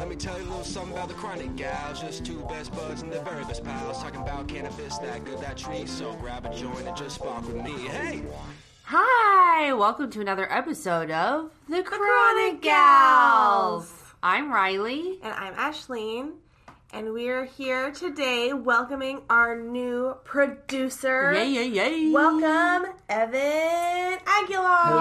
Let me tell you a little something about the chronic gals. Just two best buds and the very best pals. Talking about cannabis, that good, that tree. So grab a joint and just spark with me. Hey! Hi, welcome to another episode of The, Chronic, Chronic Gals. Gals. I'm Riley. And I'm Ashleen. And we're here today welcoming our new producer. Yay, yay, yay. Welcome, Evan Aguilar.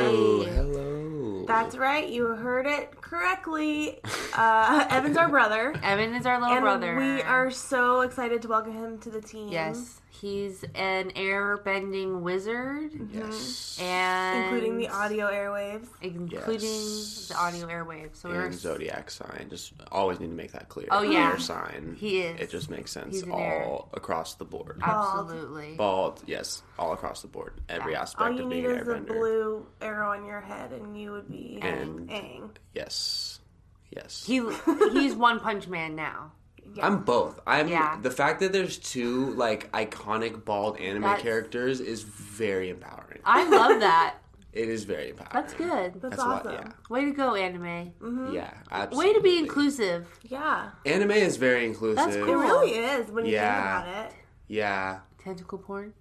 Yay. Hello. That's right, you heard it correctly. Uh, Evan's our brother. Evan is our little and brother. we are so excited to welcome him to the team. Yes, he's an air-bending wizard. Yes. And Including the audio airwaves. including Yes. the audio airwaves. So we're And zodiac sign. Just always need to make that clear. Oh, yeah. Air sign. He is. It just makes sense all air. across the board. absolutely. Bald, yes, all across the board. Every Yeah. aspect All you of need being an is a blue arrow on your head and you would be And- Aang. Yes. Yes. He he's One Punch Man now. I'm both. I'm Yeah. the fact that there's two like iconic bald anime That's- characters is very empowering. I love that. It is very empowering. That's good. That's, That's awesome. what. Way to go, anime. Yeah. Yeah. Way to be inclusive. Yeah. Anime is very inclusive. That's It cool. really is when you Yeah. think about it. Yeah. Tentacle porn.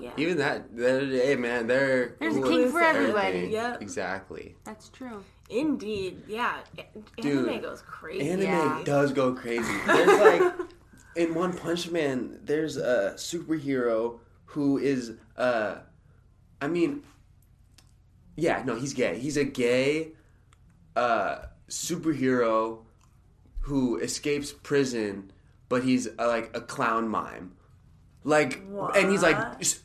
Yeah. Even that, they're, hey man, they're There's a cool king with for everybody. everything. Yep. Exactly. That's true. Indeed, yeah. Dude, Anime goes crazy. Anime Yeah. does go crazy. There's like in One Punch Man, there's a superhero who is uh I mean yeah, no, he's gay. He's a gay uh superhero who escapes prison, but he's uh, like a clown mime. Like and he's like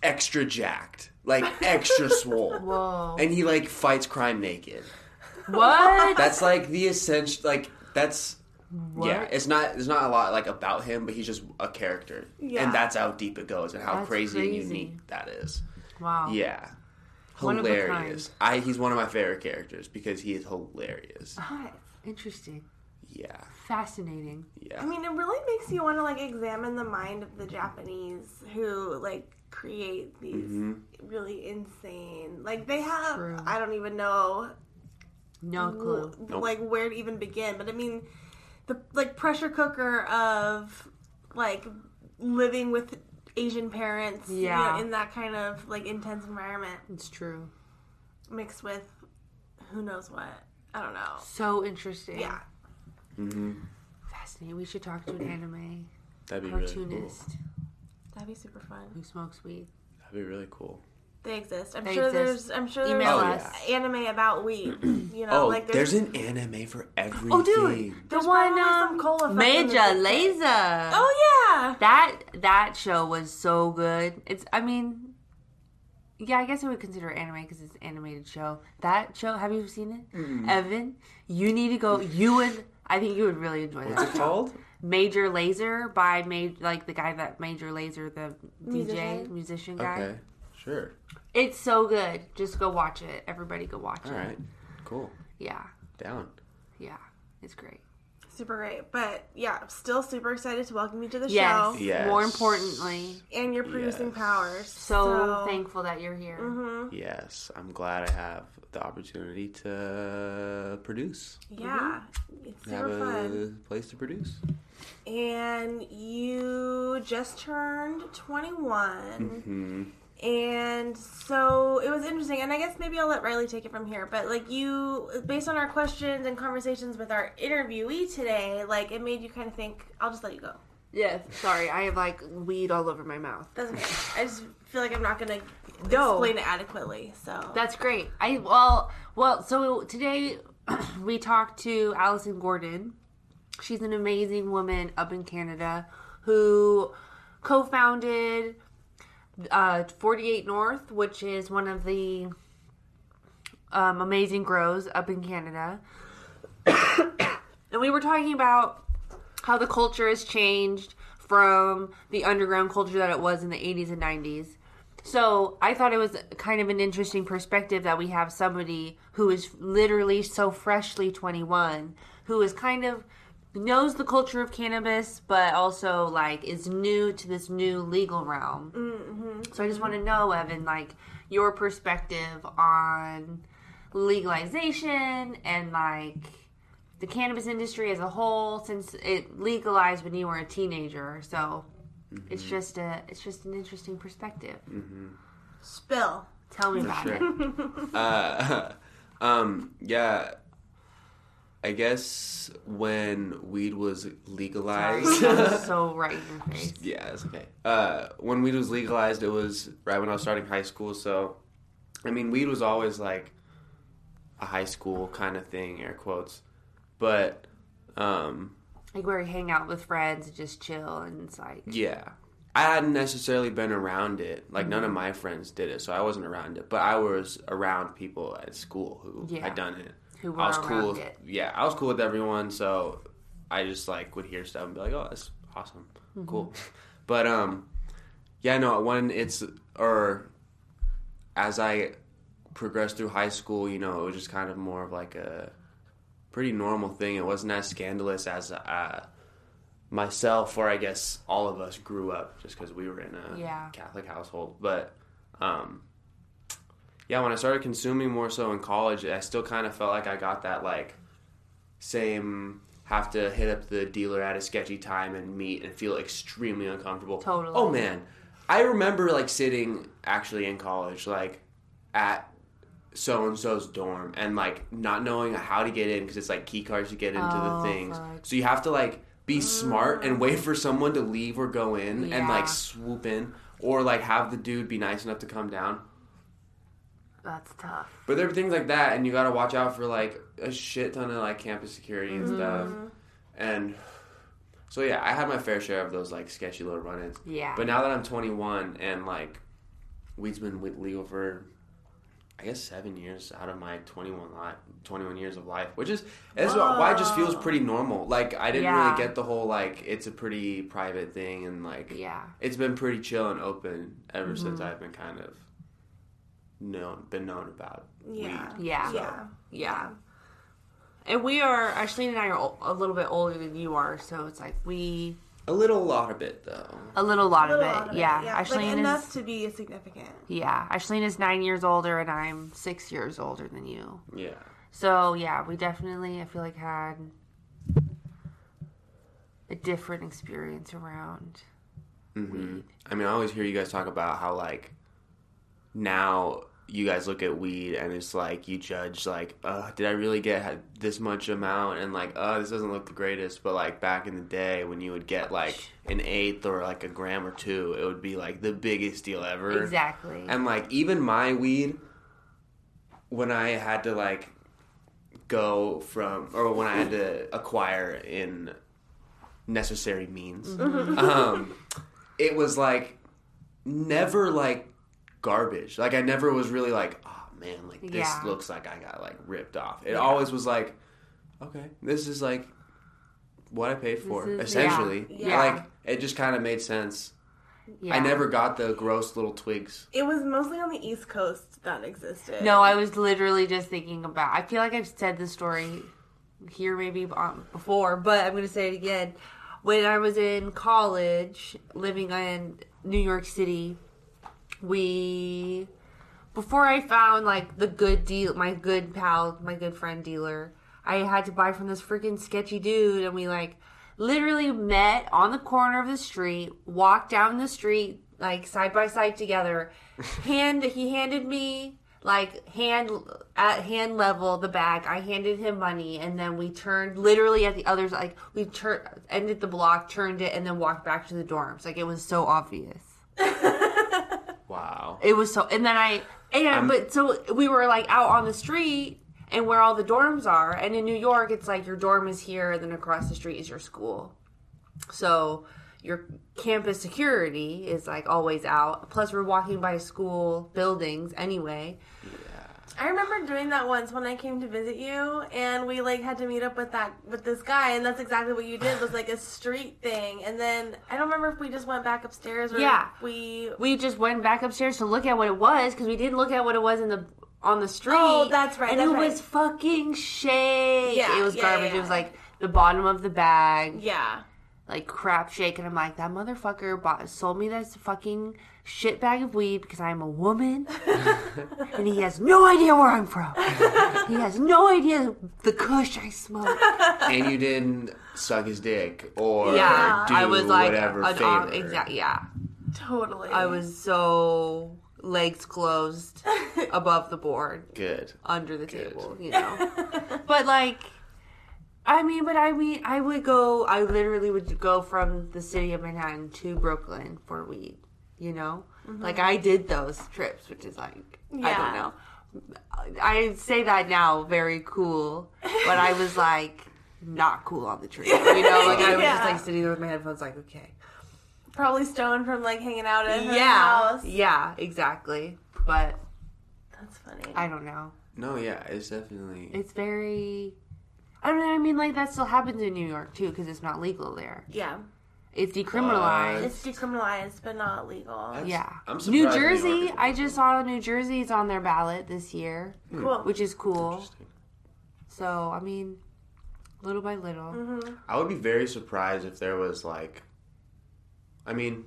extra jacked. Like extra swole. Whoa. And he like fights crime naked. What? That's like the essential. Like that's yeah. It's not. There's not a lot like about him, but he's just a character, Yeah. and that's how deep it goes and how That's crazy, and unique that is. wow. Yeah, One of a hilarious. I he's one of my favorite characters because he is hilarious. What? Interesting. Yeah, Fascinating. yeah. I mean, it really makes you want to like examine the mind of the Japanese who like create these Mm-hmm. really insane. Like they have, True. I don't even know No clue. Nope. like where to even begin. But I mean, the like pressure cooker of like living with Asian parents, you Yeah. know, in that kind of like intense environment, It's true. mixed with who knows what. I don't know. So interesting. Yeah. Mm-hmm. Fascinating. We should talk to an anime That'd be really cool. cartoonist That'd be super fun. who smokes weed. That'd be really cool. They exist. I'm They sure exist. there's. I'm sure Email there's us. anime about weed. You know, Oh, like there's, an anime for everything. Oh, dude, the There's one probably some um, cola Major this. Lazer. Oh yeah. That that show was so good. It's. I mean, yeah, I guess I would consider it anime because it's an animated show. That show. Have you seen it, Evan? You need to go. You would. I think you would really enjoy What's that. it called? Major Lazer by Major, like the guy that Major Lazer, the DJ Musician. musician guy. Okay, sure. It's so good. Just go watch it. Everybody go watch All it. right, cool. Yeah, Down. yeah, it's great. Super great. But yeah, still super excited to welcome you to the Yes. show Yes. More importantly, and your producing Yes. powers. so, thankful that you're here. Mm-hmm. Yes, I'm glad I have the opportunity to produce. Yeah, it's super have super a place to produce. And you just turned 21. Hmm. And so it was interesting, and I guess maybe I'll let Riley take it from here. But like you, based on our questions and conversations with our interviewee today, like it made you kind of think. I'll just let you go. Yeah, sorry, I have like weed all over my mouth. That's okay. I just feel like I'm not gonna No. explain it adequately. So That's great. I well, well. So today we talked to Allison Gordon. She's an amazing woman up in Canada who co-founded uh, 48 North, which is one of the um, amazing grows up in Canada. and we were talking about how the culture has changed from the underground culture that it was in the 80s and 90s. So I thought it was kind of an interesting perspective that we have somebody who is literally so freshly 21, who is kind of knows the culture of cannabis, but also like is new to this new legal realm. Mm-hmm. So I just want to know, Evan, like your perspective on legalization and like the cannabis industry as a whole since it legalized when you were a teenager. So it's Mm-hmm. just a it's just an interesting perspective. Spill. Tell me about sure. it. Uh, um, yeah. I guess when weed was legalized. Was so right in your face. yeah, it's okay. Uh, when weed was legalized, it was right when I was starting high school. So, I mean, weed was always like a high school kind of thing, air quotes. But, um, Like where you hang out with friends and just chill and it's like yeah. I hadn't necessarily been around it. Like, none of my friends did it, so I wasn't around it. But I was around people at school who Yeah. had done it. Who were I was around cool. With, it. yeah, I was cool with everyone, so I just like would hear stuff and be like, "Oh, that's awesome, Mm-hmm. cool." But um, yeah, no, when it's or as I progressed through high school, you know, it was just kind of more of like a pretty normal thing. It wasn't as scandalous as uh, myself, or I guess all of us grew up just because we were in a Yeah. Catholic household. But um, yeah, when I started consuming more so in college, I still kind of felt like I got that like same have to hit up the dealer at a sketchy time and meet and feel extremely uncomfortable. Totally. Oh man, I remember like sitting actually in college like at so and so's dorm and like not knowing how to get in because it's like key cards to get into Oh, the things. fuck. So you have to like be mm. smart and wait for someone to leave or go in and like swoop in or like have the dude be nice enough to come down. That's tough. But there are things like that, and you got to watch out for like a shit ton of like campus security and stuff. Mm-hmm. And so yeah, I had my fair share of those like sketchy little run-ins. Yeah. But now that I'm 21 and like weed's been legal for I guess seven years out of my 21 li 21 years of life, which is that's why it just feels pretty normal. Like I didn't Yeah. really get the whole like it's a pretty private thing, and like Yeah. it's been pretty chill and open ever mm-hmm. since I've been kind of known been known about Yeah. weed. Yeah. So- Yeah. Yeah. And we are, Ashley and I are a little bit older than you are, so it's like we, A little lot of it though. a little lot, Little of, out it. of Yeah. Like enough is, to be significant. yeah. Ashley is nine years older and I'm six years older than you. Yeah. So yeah, we definitely, I feel like, had a different experience around. hmm I mean, I always hear you guys talk about how like now you guys look at weed and it's like you judge like, uh, did I really get this much amount? And like, uh, this doesn't look the greatest. But like back in the day when you would get like an eighth or like a gram or two, it would be like the biggest deal ever. Exactly. And like even my weed, when I had to like go from, or when I had to acquire in necessary means, Mm-hmm. um, it was like never like garbage. Like I never was really like, oh man, like this Yeah. looks like I got like ripped off. It Yeah. always was like, okay, this is like what I paid for, is- essentially. yeah. Yeah. Like it just kind of made sense. yeah. I never got the gross little twigs. It was mostly on the East Coast that existed. No, I was literally just thinking about. I feel like I've said this story here maybe um, before, but I'm going to say it again. When I was in college, living in New York City, we before I found like the good deal, my good pal, my good friend dealer, I had to buy from this freaking sketchy dude, and we like literally met on the corner of the street, walked down the street like side by side together. Hand he handed me like hand at hand level the bag. I handed him money, and then we turned literally at the others like we turned ended the block, turned it, and then walked back to the dorms. Like it was so obvious. Wow. It was so, and then I, and but so we were like out on the street and where all the dorms are, and in New York, it's like your dorm is here, and then across the street is your school. So your campus security is like always out. Plus, we're walking by school buildings anyway. I remember doing that once when I came to visit you, and we like had to meet up with that with this guy, and that's exactly what you did was like a street thing. And then I don't remember if we just went back upstairs or Yeah. if we. We just went back upstairs to look at what it was because we didn't look at what it was in the on the street. Oh, that's right, And that's it right. was fucking shake. Yeah, it was yeah, garbage. yeah. It was like the bottom of the bag. Yeah, like crap shake, and I'm like, that motherfucker bought, sold me this fucking shit bag of weed because I'm a woman, and he has no idea where I'm from. he has no idea the kush I smoke. and you didn't suck his dick or yeah, do I was like, whatever an- favor. exact, yeah. Totally. I was so legs closed above the board. Good. under the table, you know. but like, I mean, but I mean, I would go. I literally would go from the city of Manhattan to Brooklyn for weed. You know, mm-hmm. like I did those trips, which is like I don't know. I say that now, very cool, but I was like not cool on the trip. You know, like I was just like sitting there with my headphones, like okay, probably stoned from like hanging out at her yeah, house. yeah, exactly. But That's funny. I don't know. No, yeah, it's definitely. It's very. I don't know. I mean, like that still happens in New York too, because it's not legal there. yeah. It's decriminalized. It's decriminalized but not legal. That's- yeah. I'm New surprised New Jersey. isn't I just saw New Jersey's on their ballot this year, Cool. which is cool. So I mean, little by little. Mm-hmm. I would be very surprised if there was like. I mean,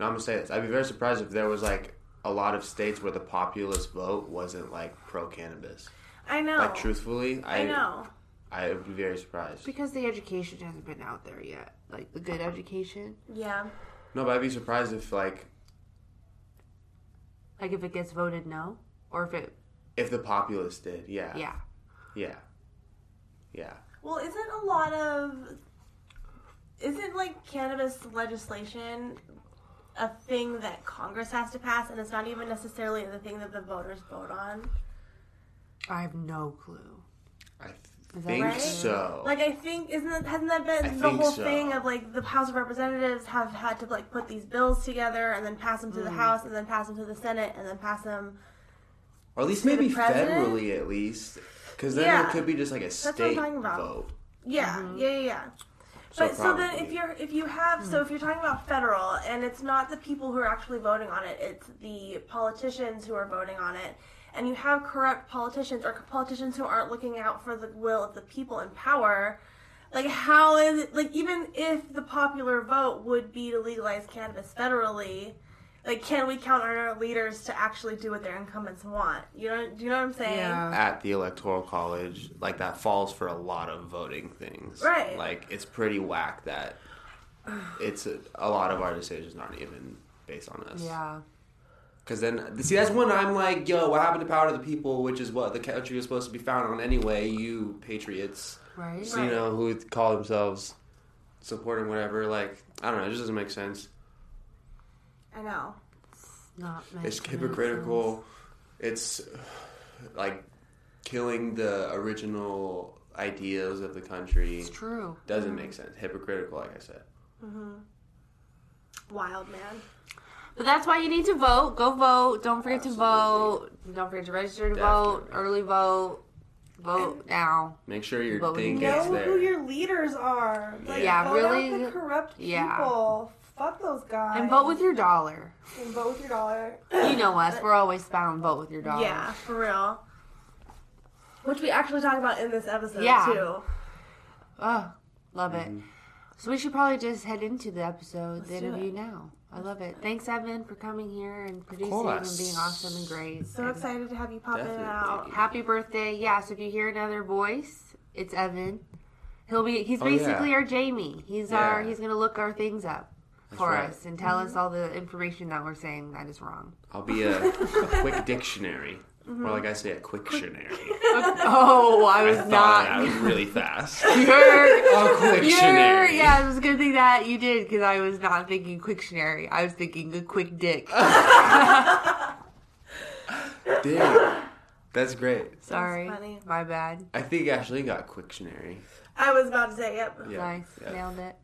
no, I'm gonna say this. I'd be very surprised if there was like a lot of states where the populist vote wasn't like pro cannabis. I know. Like truthfully, I I know. I would be very surprised. Because the education hasn't been out there yet, like the good education. Yeah. No, but I'd be surprised if like Like if it gets voted no, or if it, if the populace did. Yeah. yeah. Yeah. Yeah. Well, isn't a lot of isn't like cannabis legislation a thing that Congress has to pass, and it's not even necessarily the thing that the voters vote on. I have no clue. I Is that think right? so. Like I think isn't that hasn't that been I the whole so. thing of like the House of Representatives have had to like put these bills together and then pass them to Mm. the House and then pass them to the Senate and then pass them. or at least maybe federally, at least, because then Yeah. it could be just like a what I'm state talking about. vote. Yeah, yeah, yeah, yeah. So but so then if you're if you have so if you're talking about federal and it's not the people who are actually voting on it it's the politicians who are voting on it and you have corrupt politicians or politicians who aren't looking out for the will of the people in power like how is it like even if the popular vote would be to legalize cannabis federally like can we count on our leaders to actually do what their incumbents want you know do you know what i'm saying at the electoral college, like that falls for a lot of voting things. Right. Like it's pretty whack that it's a, a lot of our decisions aren't even based on us. Yeah. Because then, see, that's when I'm like, yo, what happened to power to the people, which is what the country is supposed to be founded on anyway, you patriots, Right. so, you know, who call themselves supporting whatever. Like, I don't know, it just doesn't make sense. i know Not It's hypocritical. It's like killing the original ideas of the country. It's true. Doesn't make sense. Hypocritical, like I said. Mhm. Wild man But that's why you need to vote. Go vote. Don't forget to vote. Don't forget to register to vote. Early vote. Vote now. Make sure your But thing we gets know there. who your leaders are. Like, Yeah, vote really- Out the corrupt yeah. people. Fuck those guys. And vote with your dollar. And vote with your dollar. You know us. We're always found vote with your dollar. Yeah, for real. Which we actually talk about in this episode Yeah. too. Oh, love it. Mm-hmm. So we should probably just head into the episode, the interview now. I love it. Thanks, Evan, for coming here and producing and being awesome and great. So And excited to have you pop in and out. Happy birthday. Yeah, so if you hear another voice, it's Evan. He'll be he's Oh, yeah. basically our Jamie. He's our he's gonna look our things up for right. us and tell mm-hmm. us all the information that we're saying that is wrong. I'll be a, a quick dictionary. Mm-hmm. Or like I say, a quictionary. oh, I I was thought not. that was really fast. You're, a you're, yeah, it was a good thing that you did because I was not thinking Quictionary. I was thinking a quick dick. Damn. That's great. Sorry, funny. my bad. I think Ashley got quictionary. I was about to say, yep. Yeah. nice, yeah. nailed it.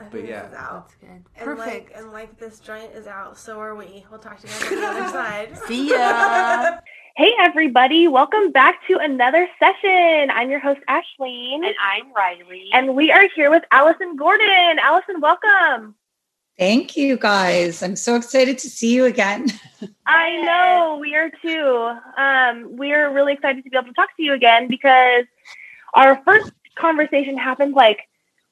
I But yeah. is out. That's good. And Perfect. like and like this joint is out, so are we. We'll talk to you guys on the other side. See ya. Hey, everybody. Welcome back to another session. I'm your host, Ashleen. And I'm Riley. And we are here with Allison Gordon. Allison, welcome. Thank you guys. I'm so excited to see you again. I know we are too. Um, we're really excited to be able to talk to you again because our first conversation happened like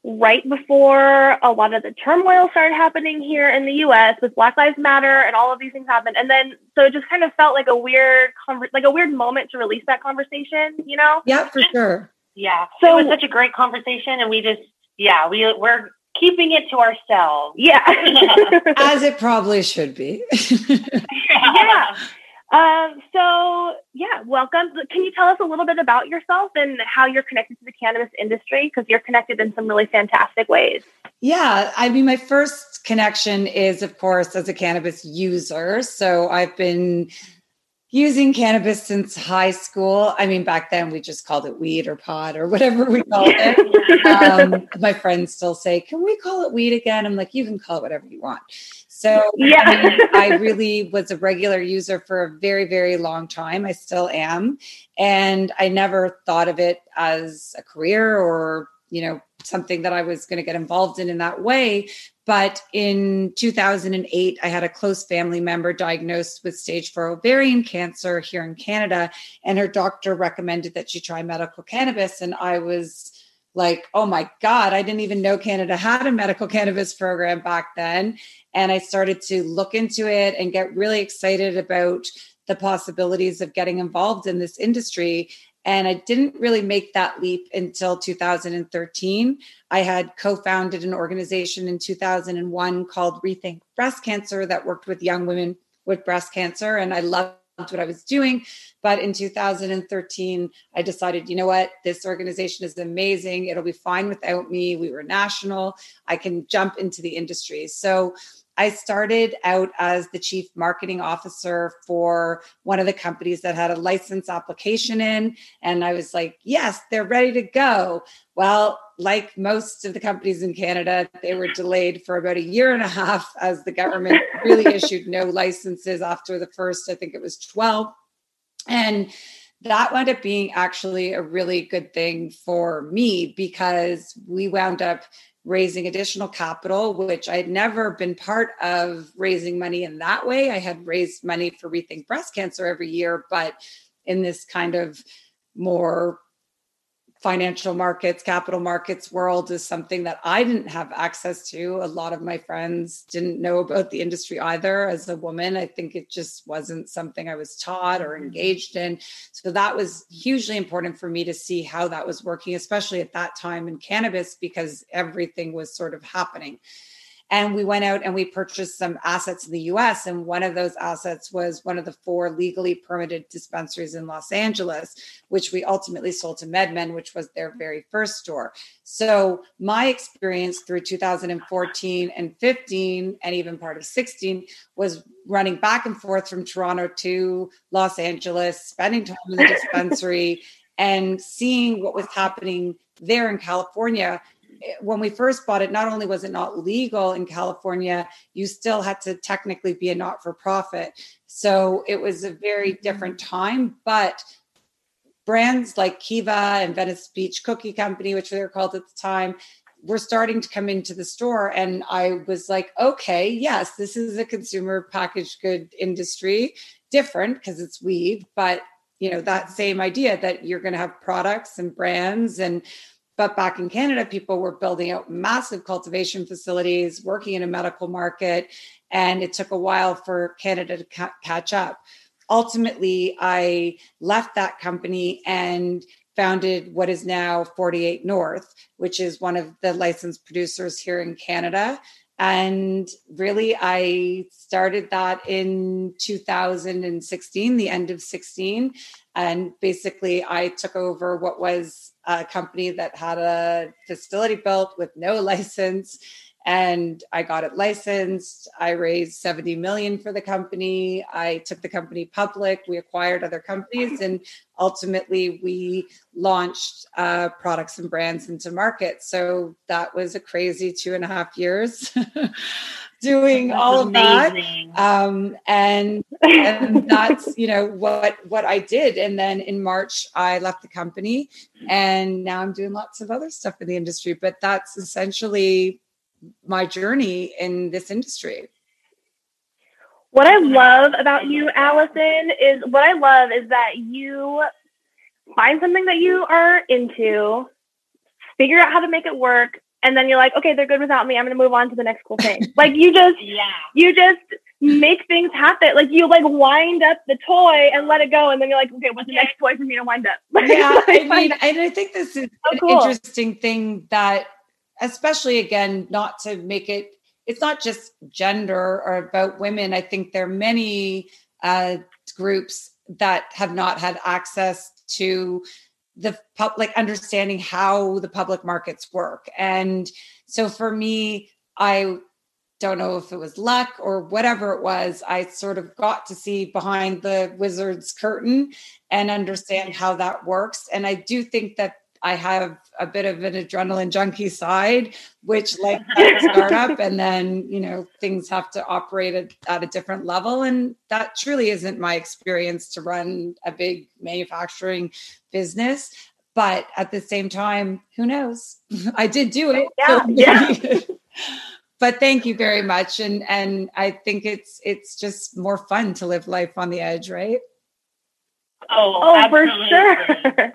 right before a lot of the turmoil started happening here in the US with Black Lives Matter and all of these things happened. And then so it just kind of felt like a weird like a weird moment to release that conversation, you know? Yeah, for sure. Yeah. So it was such a great conversation and we just yeah, we we're keeping it to ourselves. Yeah. As it probably should be. yeah. Um, so yeah, welcome. Can you tell us a little bit about yourself and how you're connected to the cannabis industry? Because you're connected in some really fantastic ways. Yeah, I mean, my first connection is, of course, as a cannabis user. So I've been using cannabis since high school. I mean, back then we just called it weed or pot or whatever we called it. um, my friends still say, "Can we call it weed again?" I'm like, "You can call it whatever you want." So yeah, I, mean, I really was a regular user for a very, very long time. I still am, and I never thought of it as a career or you know something that I was going to get involved in in that way. But in 2008, I had a close family member diagnosed with stage four ovarian cancer here in Canada, and her doctor recommended that she try medical cannabis. And I was like, oh my God, I didn't even know Canada had a medical cannabis program back then. And I started to look into it and get really excited about the possibilities of getting involved in this industry. And I didn't really make that leap until 2013. I had co founded an organization in 2001 called Rethink Breast Cancer that worked with young women with breast cancer. And I loved what I was doing. But in 2013, I decided, you know what, this organization is amazing. It'll be fine without me. We were national. I can jump into the industry. So I started out as the chief marketing officer for one of the companies that had a license application in. And I was like, yes, they're ready to go. Well, like most of the companies in Canada, they were delayed for about a year and a half as the government really issued no licenses after the first, I think it was 12. And that wound up being actually a really good thing for me because we wound up raising additional capital, which I had never been part of raising money in that way. I had raised money for Rethink Breast Cancer every year, but in this kind of more financial markets, capital markets world is something that I didn't have access to. A lot of my friends didn't know about the industry either. As a woman, I think it just wasn't something I was taught or mm-hmm. engaged in. So that was hugely important for me to see how that was working, especially at that time in cannabis, because everything was sort of happening. And we went out and we purchased some assets in the US. And one of those assets was one of the four legally permitted dispensaries in Los Angeles, which we ultimately sold to MedMen, which was their very first store. So my experience through 2014 and 15, and even part of 16, was running back and forth from Toronto to Los Angeles, spending time in the dispensary. and seeing what was happening there in California when we first bought it, not only was it not legal in California, you still had to technically be a not for profit. So it was a very mm-hmm. different time. But brands like Kiva and Venice Beach Cookie Company, which they were called at the time, were starting to come into the store. And I was like, okay, yes, this is a consumer packaged good industry, different because it's weed, but you know that same idea that you're going to have products and brands and but back in Canada, people were building out massive cultivation facilities, working in a medical market, and it took a while for Canada to ca- catch up. Ultimately, I left that company and founded what is now 48 North, which is one of the licensed producers here in Canada. And really, I started that in 2016, the end of 16. And basically, I took over what was a company that had a facility built with no license and I got it licensed. I raised 70 million for the company. I took the company public. We acquired other companies and ultimately we launched uh, products and brands into market. So that was a crazy two and a half years. doing that's all amazing. of that um, and and that's you know what what i did and then in march i left the company and now i'm doing lots of other stuff in the industry but that's essentially my journey in this industry what i love about you allison is what i love is that you find something that you are into figure out how to make it work and then you're like, okay, they're good without me. I'm gonna move on to the next cool thing. like you just, Yeah. you just make things happen. Like you like wind up the toy and let it go, and then you're like, okay, what's the next toy for me to wind up? yeah, I mean, and I think this is So an cool. interesting thing that, especially again, not to make it, it's not just gender or about women. I think there are many uh, groups that have not had access to the public understanding how the public markets work. And so for me, I don't know if it was luck or whatever it was, I sort of got to see behind the wizard's curtain and understand how that works. And I do think that I have a bit of an adrenaline junkie side, which like startup, and then you know things have to operate at, at a different level, and that truly isn't my experience to run a big manufacturing business. But at the same time, who knows? I did do it. Yeah, yeah. but thank you very much, and and I think it's it's just more fun to live life on the edge, right? Oh, Oh, for sure.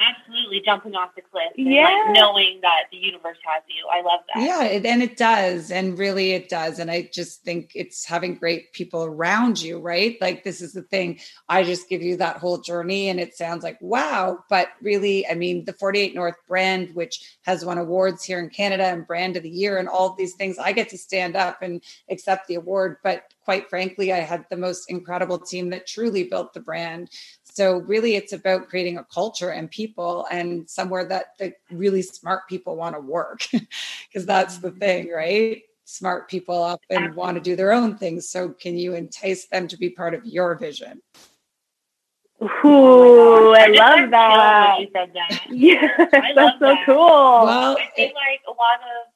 Jumping off the cliff. And Yeah. like knowing that the universe has you. I love that. Yeah, it, and it does. And really, it does. And I just think it's having great people around you, right? Like, this is the thing. I just give you that whole journey, and it sounds like, wow. But really, I mean, the 48 North brand, which has won awards here in Canada and brand of the year and all of these things, I get to stand up and accept the award. But quite frankly, I had the most incredible team that truly built the brand. So really, it's about creating a culture and people, and somewhere that the really smart people want to work, because that's the mm-hmm. thing, right? Smart people often want to do their own things. So can you entice them to be part of your vision? Ooh, I just love that. chills You said that. Yes, that's so that. cool. Well, I feel like a lot of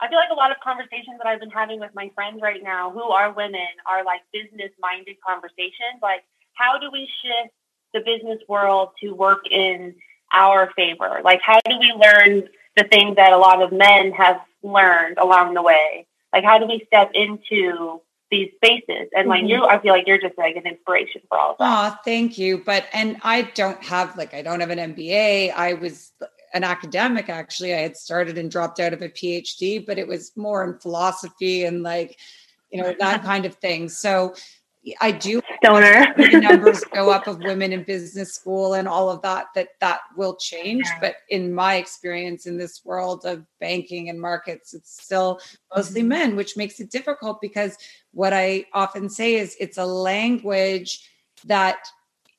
I feel like a lot of conversations that I've been having with my friends right now who are women are like business minded conversations. Like how do we shift the business world to work in our favor? Like how do we learn the things that a lot of men have learned along the way? Like how do we step into these spaces? And like Mhm. you I feel like you're just like an inspiration for all of that. Oh, thank you. But and I don't have like I don't have an MBA. I was an academic actually. I had started and dropped out of a PhD, but it was more in philosophy and like, you know, that kind of thing. So I do Stoner. the numbers go up of women in business school and all of that that that will change. But in my experience in this world of banking and markets it's still mostly mm-hmm. men which makes it difficult because what i often say is it's a language that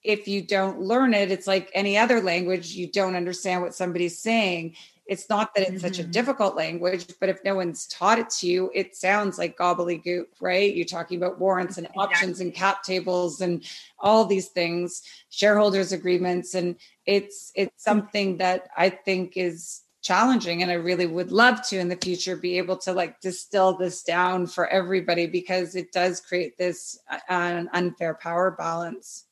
if you don't learn it it's like any other language you don't understand what somebody's saying it's not that it's such a Mhm. difficult language, but if no one's taught it to you, it sounds like gobbledygook, right? You're talking about warrants and options and cap tables and all these things, shareholders agreements, and it's it's something that I think is challenging and I really would love to in the future be able to like distill this down for everybody because it does create this uh, unfair power balance.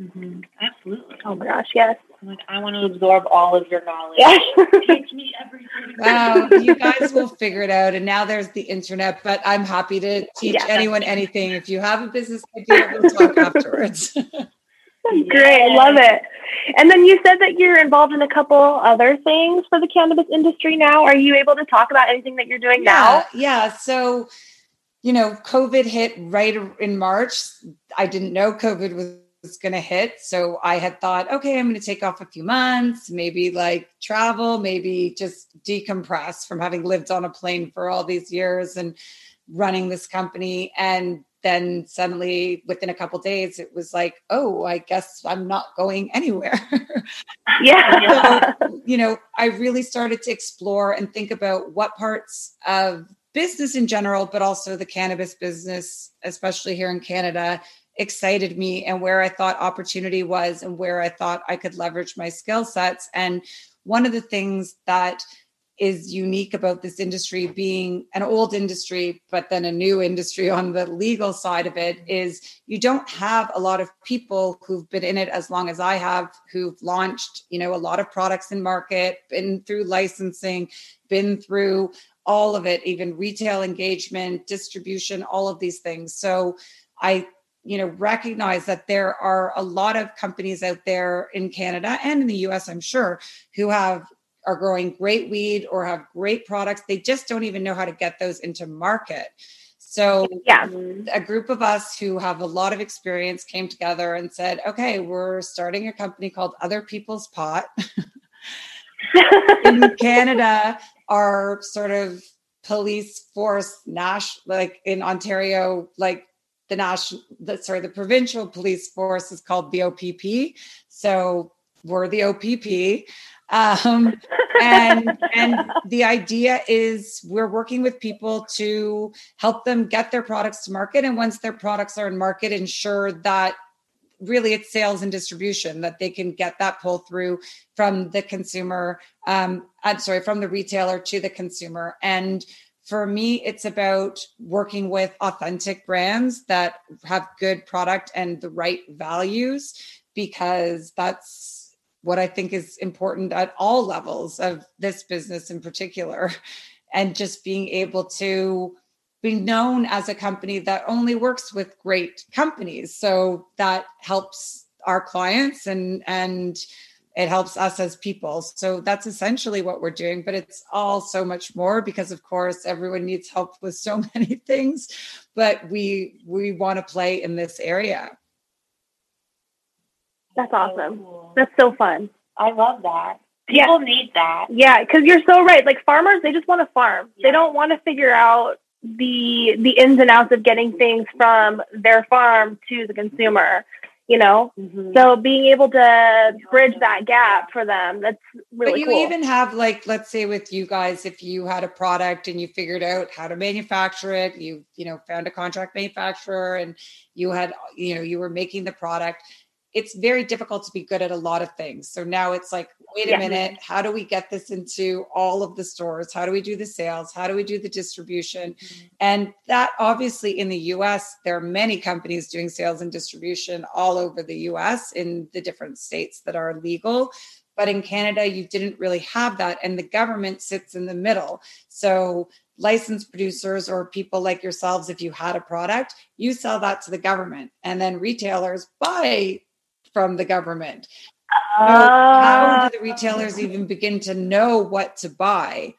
Absolutely. Oh my gosh, yes. I'm like, I want to absorb all of your knowledge. Yes. Teach me everything. Wow, you guys will figure it out. And now there's the internet, but I'm happy to teach Yeah. anyone anything. If you have a business idea, we'll talk afterwards. Great, I love it. And then you said that you're involved in a couple other things for the cannabis industry now. Are you able to talk about anything that you're doing now? Yeah, yeah. So, you know, COVID hit right in March. I didn't know COVID was, was going to hit. So I had thought, okay, I'm going to take off a few months, maybe like travel, maybe just decompress from having lived on a plane for all these years and running this company. And then suddenly within a couple days, it was like, oh, I guess I'm not going anywhere. Yeah. so, you know, I really started to explore and think about what parts of business in general, but also the cannabis business, especially here in Canada, excited me and where I thought opportunity was and where I thought I could leverage my skill sets. And one of the things that is unique about this industry being an old industry, but then a new industry on the legal side of it is you don't have a lot of people who've been in it as long as I have, who've launched, you know, a lot of products in market, been through licensing, been through all of it, even retail engagement, distribution, all of these things. So I you know recognize that there are a lot of companies out there in Canada and in the US I'm sure who have are growing great weed or have great products. They just don't even know how to get those into market. So, Yeah. a group of us who have a lot of experience came together and said, okay, we're starting a company called Other People's Pot. in Canada, our sort of police force, Nash, like in Ontario, like the national, the, sorry, the provincial police force is called the OPP. So we're the OPP. Um, and and the idea is we're working with people to help them get their products to market and once their products are in market ensure that really it's sales and distribution that they can get that pull through from the consumer um i'm sorry from the retailer to the consumer and for me it's about working with authentic brands that have good product and the right values because that's what I think is important at all levels of this business in particular. And just being able to be known as a company that only works with great companies. So that helps our clients and and it helps us as people. So that's essentially what we're doing, but it's all so much more because of course everyone needs help with so many things, but we we want to play in this area. That's So awesome. cool. That's so fun. I love that. Yeah. People need that. Yeah, because you're so right. Like farmers, they just want to farm. Yeah. They don't want to figure out the the ins and outs of getting things from their farm to the consumer. You know, Mhm. so being able to bridge that gap for them, that's really but you cool. even have like let's say with you guys if you had a product and you figured out how to manufacture it you you know found a contract manufacturer and you had you know you were making the product it's very difficult to be good at a lot of things so now it's like wait a Yeah. minute how do we get this into all of the stores how do we do the sales how do we do the distribution mm-hmm. and that obviously in the US, there are many companies doing sales and distribution all over the US in the different states that are legal. But in Canada, you didn't really have that. And the government sits in the middle. So licensed producers or people like yourselves, if you had a product, you sell that to the government. And then retailers buy from the government. So how Uh, do the retailers even begin to know what to buy?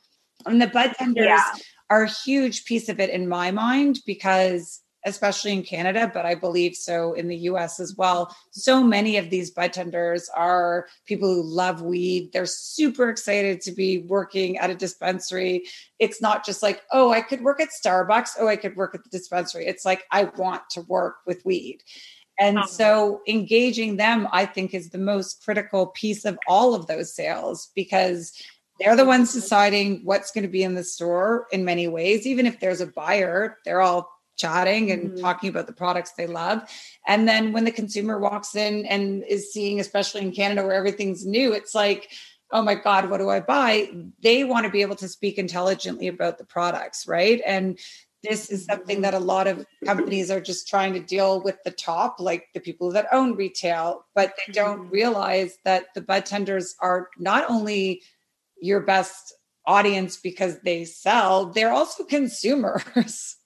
And the bud tenders Yeah. are a huge piece of it in my mind because especially in Canada, but I believe so in the US as well. So many of these bud tenders are people who love weed. They're super excited to be working at a dispensary. It's not just like, oh, I could work at Starbucks. Oh, I could work at the dispensary. It's like, I want to work with weed. And so engaging them, I think, is the most critical piece of all of those sales because they're the ones deciding what's going to be in the store in many ways. Even if there's a buyer, they're all chatting and Mhm. talking about the products they love. And then when the consumer walks in and is seeing, especially in Canada where everything's new, it's like, oh my God, what do I buy? They want to be able to speak intelligently about the products, right? And this is something that a lot of companies are just trying to deal with the top, like the people that own retail, but they don't mm-hmm. realize that the bud tenders are not only your best audience because they sell, they're also consumers,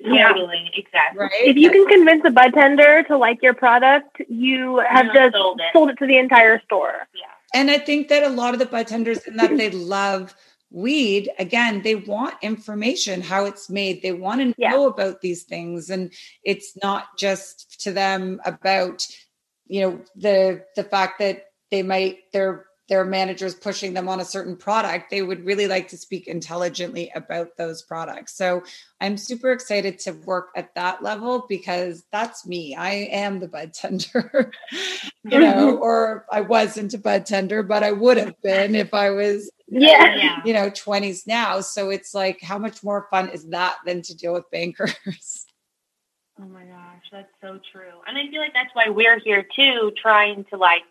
Yeah. Totally, exactly. right? if you can convince a bud tender to like your product, you have You just sold it. sold it to the entire store. Yeah. And I think that a lot of the bud tenders, in that they love weed, again, they want information how it's made. They want to Yeah. know about these things, and it's not just to them about, you know, the the fact that they might their their managers pushing them on a certain product. They would really like to speak intelligently about those products. So I'm super excited to work at that level because that's me. I am the bud tender, you know, mm-hmm. or I wasn't a bud tender, but I would have been if I was, Yeah. Yeah. you know, 20s now. So it's like, how much more fun is that than to deal with bankers? Oh my gosh, that's so true. And I feel like that's why we're here too, trying to like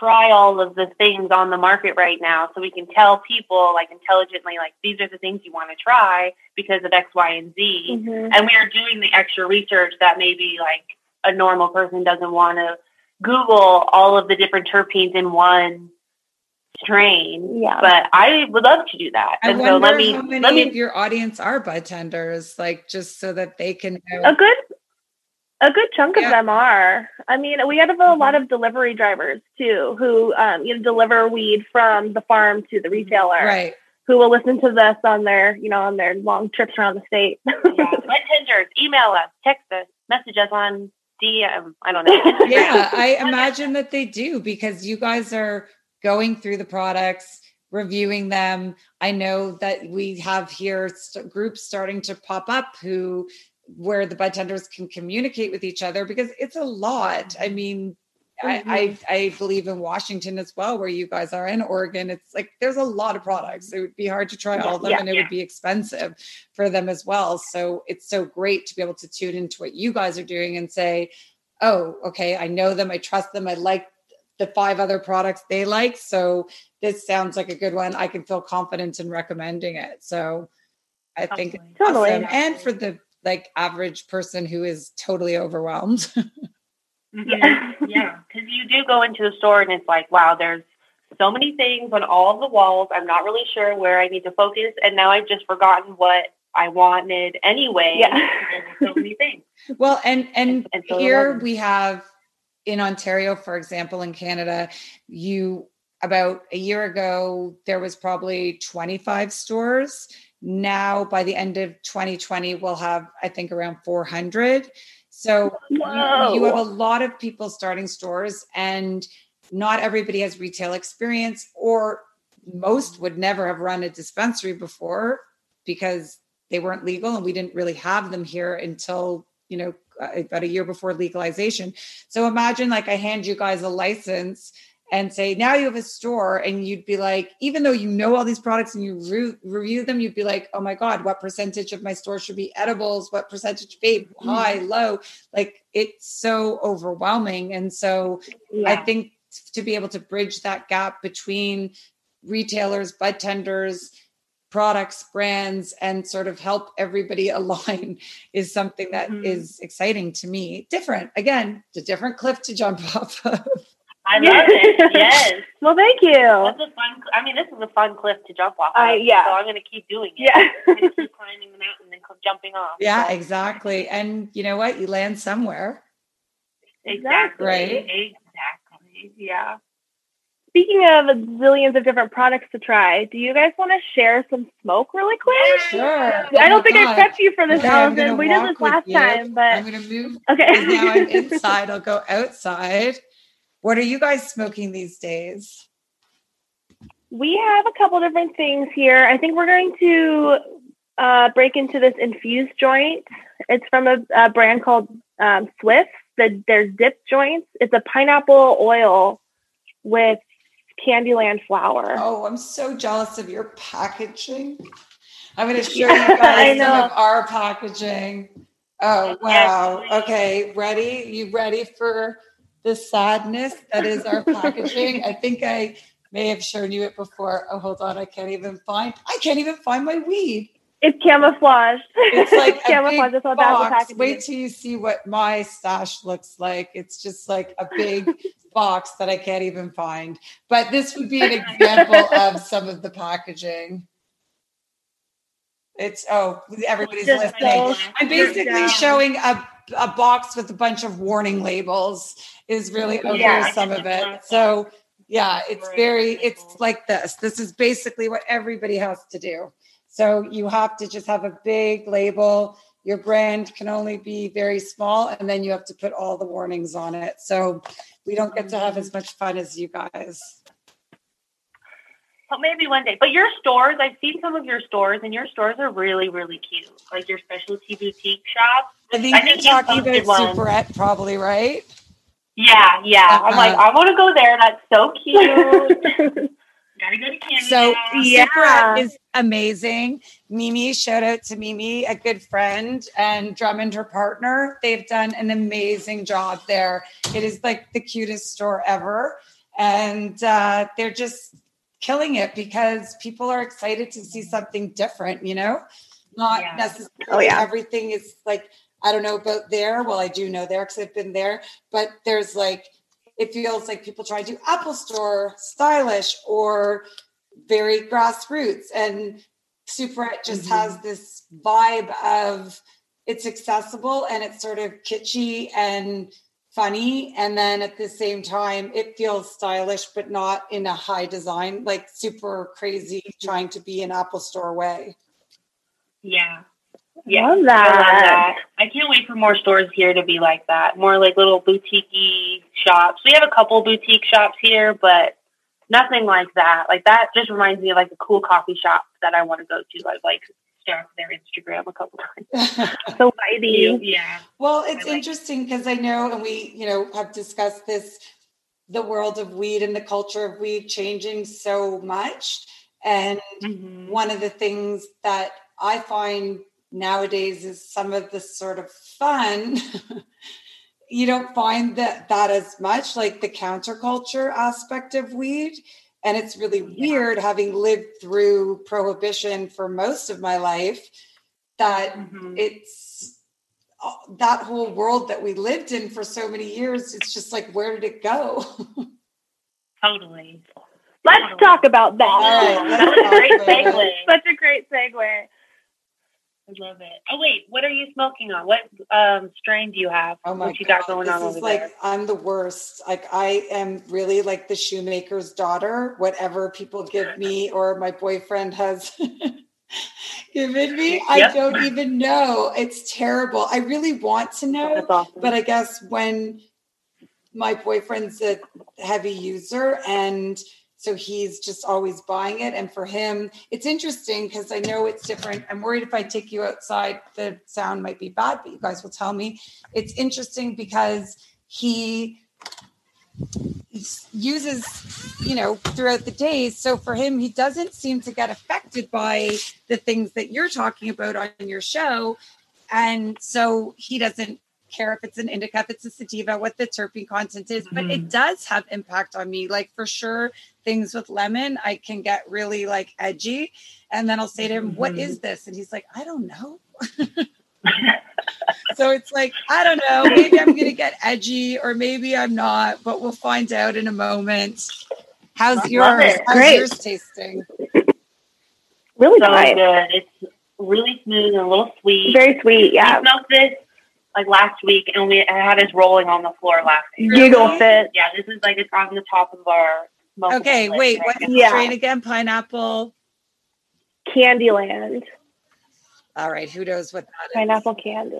try all of the things on the market right now so we can tell people like intelligently like these are the things you want to try because of X, Y, and Z. Mhm. And we are doing the extra research that maybe like a normal person doesn't want to Google all of the different terpenes in one strain. Yeah. But I would love to do that. I and so let me how many let me of your audience are bud tenders, like just so that they can know. a good A good chunk of them are. I mean, we have a lot of delivery drivers too, who um, you know deliver weed from the farm to the retailer, Right. who will listen to this on their you know on their long trips around the state. Yeah. Bartenders, email us, text us, message us on DM. I don't know. yeah, I imagine that they do because you guys are going through the products, reviewing them. I know that we have here st- groups starting to pop up who where the bartenders can communicate with each other because it's a lot. I mm-hmm. mean, I, I I believe in Washington as well, where you guys are in Oregon. It's like there's a lot of products. Mm-hmm. It would be hard to try all of them, Yeah. and it would be expensive for them as well. So it's so great to be able to tune into what you guys are doing and say, oh, okay, I know them, I trust them, I like the five other products they like. So this sounds like a good one. I can feel confident in recommending it. So I think Totally. awesome. And for the like average person who is totally overwhelmed. Mm-hmm. Yeah, yeah. Because you do go into the store and it's like, wow, there's so many things on all the walls. I'm not really sure where I need to focus, and now I've just forgotten what I wanted anyway. Yeah. So many things. Well, and and, And- and so here eleven. we have in Ontario, for example, in Canada, you about a year ago there was probably 25 stores. Now, by the end of 2020, we'll have I think around 400. So you, you have a lot of people starting stores, and not everybody has retail experience, or most would never have run a dispensary before because they weren't legal and we didn't really have them here until you know uh, about a year before legalization so imagine like i hand you guys a license and say now you have a store and you'd be like even though you know all these products and you re- review them you'd be like oh my god what percentage of my store should be edibles what percentage vape high low like it's so overwhelming and so I Yeah. think to be able to bridge that gap between retailers, bud tenders, products, brands, and sort of help everybody align is something that is Mhm. exciting to me. Different, again, it's a different cliff to jump off of. I love it. Yes. Well, thank you. That's a fun. I mean, this is a fun cliff to jump off. I- of, yeah. So I'm going to keep doing it. Yeah. I'm going to keep climbing the mountain and co- jumping off. Yeah, So- exactly. And you know what? You land somewhere. Exactly. Right. Exactly. Yeah. Speaking of zillions of different products to try, do you guys want to share some smoke really quick? Sure. I don't think I prepped you for this, Okay, I'm Allison. We did this last you. time, I'm going to move. okay. because now I'm inside. I'll go outside. What are you guys smoking these days? We have a couple different things here. I think we're going to uh, break into this infused joint. It's from a, a brand called um, Swift. The, there's dip joints. It's a pineapple oil with Candyland flour. Oh, I'm so jealous of your packaging. I'm going to show you guys some of our packaging. Oh, wow. Okay, ready? You ready for the sadness that is our packaging? I think I may have shown you it before. Oh, hold on. I can't even find. I can't even find my weed. It's camouflaged. It's like a camouflage. That's that box. Wait till you see what my stash looks like. It's just like a big box that I can't even find. But this would be an example of some of the packaging. It's oh, everybody's listening. so I'm basically showing a, a box with a bunch of warning labels is really over Yeah. some of it. So yeah, it's very it's like this. This is basically what everybody has to do. So you have to just have a big label. Your brand can only be very small, and then you have to put all the warnings on it. So we don't get to have as mm-hmm. much fun as you guys. But maybe one day. But your stores, I've seen some of your stores, and your stores are really, really cute. Like your specialty boutique shop. I think I think you're you talking about one. Superette, probably, right? Yeah, yeah. I'm like, Uh-huh. I want to go there. That's so cute. Gotta go to Canada. So Yeah. Superette is amazing. Mimi, shout out to Mimi, a good friend, and Drummond, her partner. They've done an amazing job there. It is like the cutest store ever. And uh, they're just killing it because people are excited to see something different, you know? Not Yeah. necessarily Oh, yeah. everything is like, I don't know about there. Well, I do know there because I've been there, but there's like, it feels like people try to do Apple Store stylish or very grassroots. And Superette just mm-hmm. has this vibe of it's accessible and it's sort of kitschy and funny and then at the same time it feels stylish but not in a high design like super crazy mm-hmm. trying to be an apple store way Yeah. Yeah. Love I love that. that. I can't wait for more stores here to be like that. More like little boutique shops. We have a couple boutique shops here, but nothing like that. Like that just reminds me of like a cool coffee shop that I want to go to. I've like stalked their Instagram a couple times. So vibey. Yeah. Well, it's I like- interesting because I know, and we, you know, have discussed this the world of weed and the culture of weed changing so much. And Mhm. one of the things that I find nowadays is some of the sort of fun. you don't find that that as much like the counterculture aspect of weed. And it's really weird having lived through prohibition for most of my life that Mhm. it's uh, that whole world that we lived in for so many years it's just like where did it go Totally. Let's talk about that. All right, let's That was a great segue. Such a great segue. I love it. Oh wait, what are you smoking on? What um strain do you have? oh my what you god got going this on is over like there? i'm the worst like i am really like the shoemaker's daughter whatever people give me or my boyfriend has given me i Yep. don't even know it's terrible i really want to know awesome. but I guess when my boyfriend's a heavy user and so he's just always buying it and for him it's interesting because I know it's different. I'm worried if I take you outside the sound might be bad, but you guys will tell me. It's interesting because he uses you know throughout the days so for him he doesn't seem to get affected by the things that you're talking about on your show and so he doesn't care if it's an indica, if it's a sativa, what the terpene content is, but it mm-hmm. does have impact on me. Like for sure, things with lemon, I can get really like edgy. And then I'll say to him, "What is mm-hmm. this? And he's like, I don't know. so it's like, I don't know. Maybe I'm going to get edgy or maybe I'm not, but we'll find out in a moment. How's Love yours? it. How's Great. yours tasting? Really so nice. good. It's really smooth and a little sweet. Very sweet. Yeah. We smoked this like last week, and we had us rolling on the floor last week. Giggle fit. Yeah, this is like it's on the top of our. Okay, list wait. right What's now. the Yeah. again? Pineapple. Candyland. All right. Who knows what that is? Pineapple candy.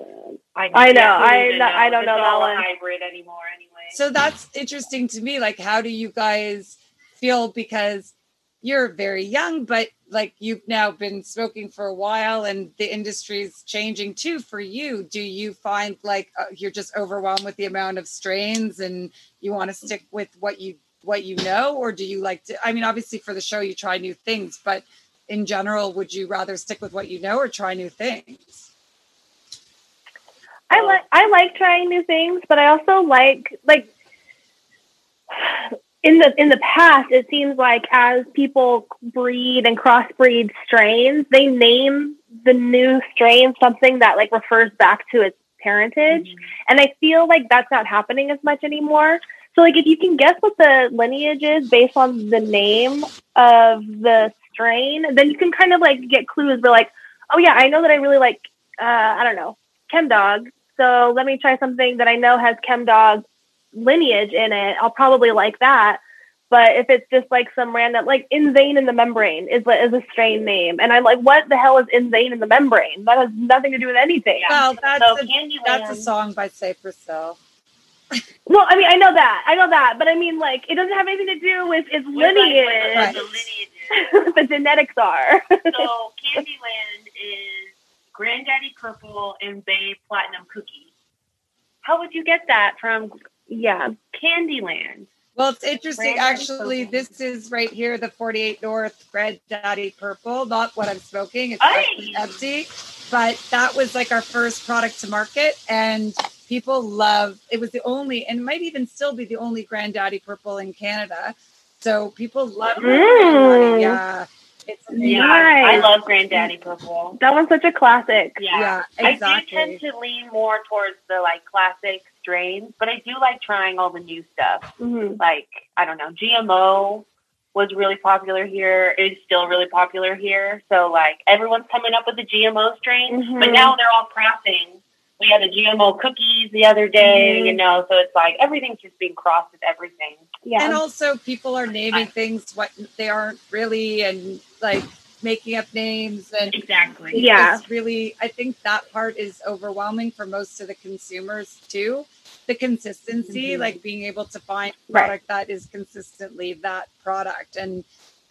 I, I know, I know- I don't It's know that one. hybrid anymore, anyway. So that's interesting to me. Like, how do you guys feel? Because you're very young, but like you've now been smoking for a while and the industry's changing too for you. Do you find like uh, you're just overwhelmed with the amount of strains and you want to stick with what you what you know or do you like to I mean obviously for the show you try new things, but in general would you rather stick with what you know or try new things? I like I like trying new things, but I also like like in the in the past it seems like as people breed and crossbreed strains, they name the new strain something that like refers back to its parentage. And I feel like that's not happening as much anymore. So like if you can guess what the lineage is based on the name of the strain, then you can kind of like get clues. But like, oh yeah, I know that I really like uh, I don't know, chem dog. So let me try something that I know has chem dog lineage in it. I'll probably like that. But if it's just like some random, like Inzane in the membrane is is a strain name, and I'm like, what the hell is Inzane in the membrane? That has nothing to do with anything. Well, that's so a, Candyland. that's a song by Cypress Hill. Well, I mean, I know that, I know that, but I mean, like, it doesn't have anything to do with its With, lineage. what Right. the lineage is. the genetics are. so Candyland is Granddaddy Purple and Bay Platinum Cookie. How would you get that from yeah. Candyland? Well, it's interesting. Actually, this is right here, the 48 North Red Daddy Purple. Not what I'm smoking. It's Aye. empty. But that was like our first product to market, and people love. It was the only, and might even still be the only Granddaddy Purple in Canada. So people love Mm. Yeah, it's amazing. Yeah, I love Granddaddy Purple. That one's such a classic. Yeah, Yeah, I do tend to lean more towards the like classic strains, but I do like trying all the new stuff. hmm Like I don't know, GMO was really popular here. It's still really popular here. So like everyone's coming up with a GMO strain, Mhm. but now they're all crossing. We had a GMO cookies the other day, Mhm. you know, so it's like everything's just being crossed with everything. Yeah. And also, people are naming things what they aren't really, and like making up names and Exactly. Yeah. it's really i think that part is overwhelming for most of the consumers too the consistency like being able to find a Right. product that is consistently that product and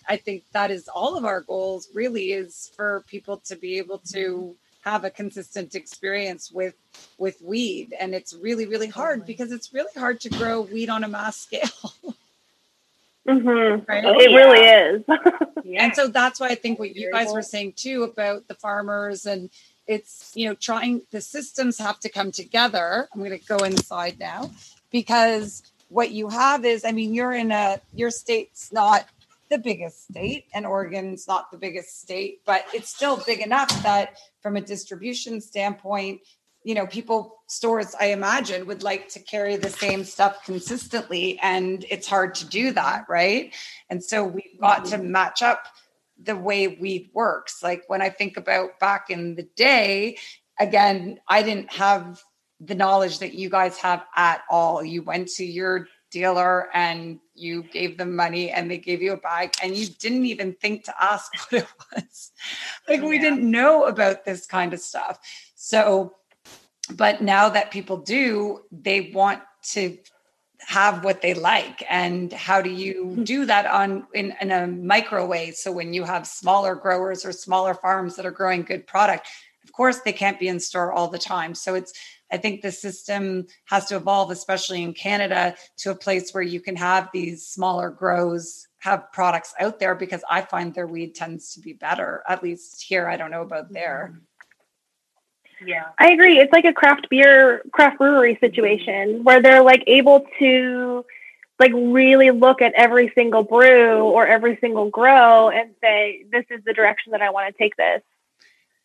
i think that is all of our goals really is for people to be able to have a consistent experience with with weed and it's really really hard because it's really hard to grow weed on a mass scale Mhm. right it yeah. really is. Yeah. and so that's why I think what you guys were saying too about the farmers and it's, you know, trying the systems have to come together. I'm going to go inside now because what you have is, I mean, you're in a, your state's not the biggest state and Oregon's not the biggest state, but it's still big enough that from a distribution standpoint, you know, people stores, I imagine, would like to carry the same stuff consistently. And it's hard to do that, right? And so we've got to mm-hmm. match up the way weed works. Like when I think about back in the day, again, I didn't have the knowledge that you guys have at all. You went to your dealer and you gave them money and they gave you a bag and you didn't even think to ask what it was. Like we didn't know about this kind of stuff. So, but now that people do, they want to have what they like. And how do you hmm. do that on in, in a micro way? So when you have smaller growers or smaller farms that are growing good product of course they can't be in store all the time. So it's i think the system has to evolve especially in canada to a place where you can have these smaller grows have products out there because i find their weed tends to be better at least here i don't know about there yeah. I agree. It's like a craft beer, craft brewery situation where they're like able to like really look at every single brew or every single grow and say, this is the direction that I want to take this.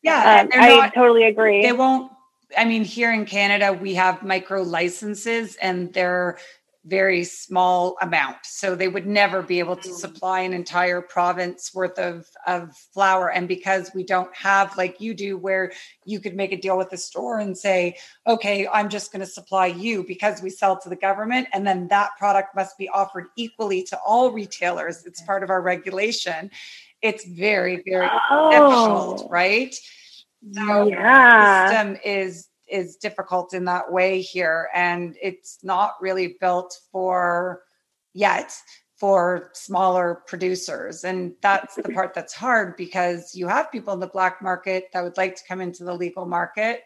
yeah Um, and I not- totally agree. they won't i mean here in canada we have micro licenses and they're very small amount. So they would never be able to mm. supply an entire province worth of of flour. And because we don't have like you do where you could make a deal with the store and say okay i'm just going to supply you because we sell to the government and then that product must be offered equally to all retailers. It's part of our regulation. It's very very oh. difficult oh, right so yeah. system is is difficult in that way here and it's not really built for yet for smaller producers and that's the part that's hard because you have people in the black market that would like to come into the legal market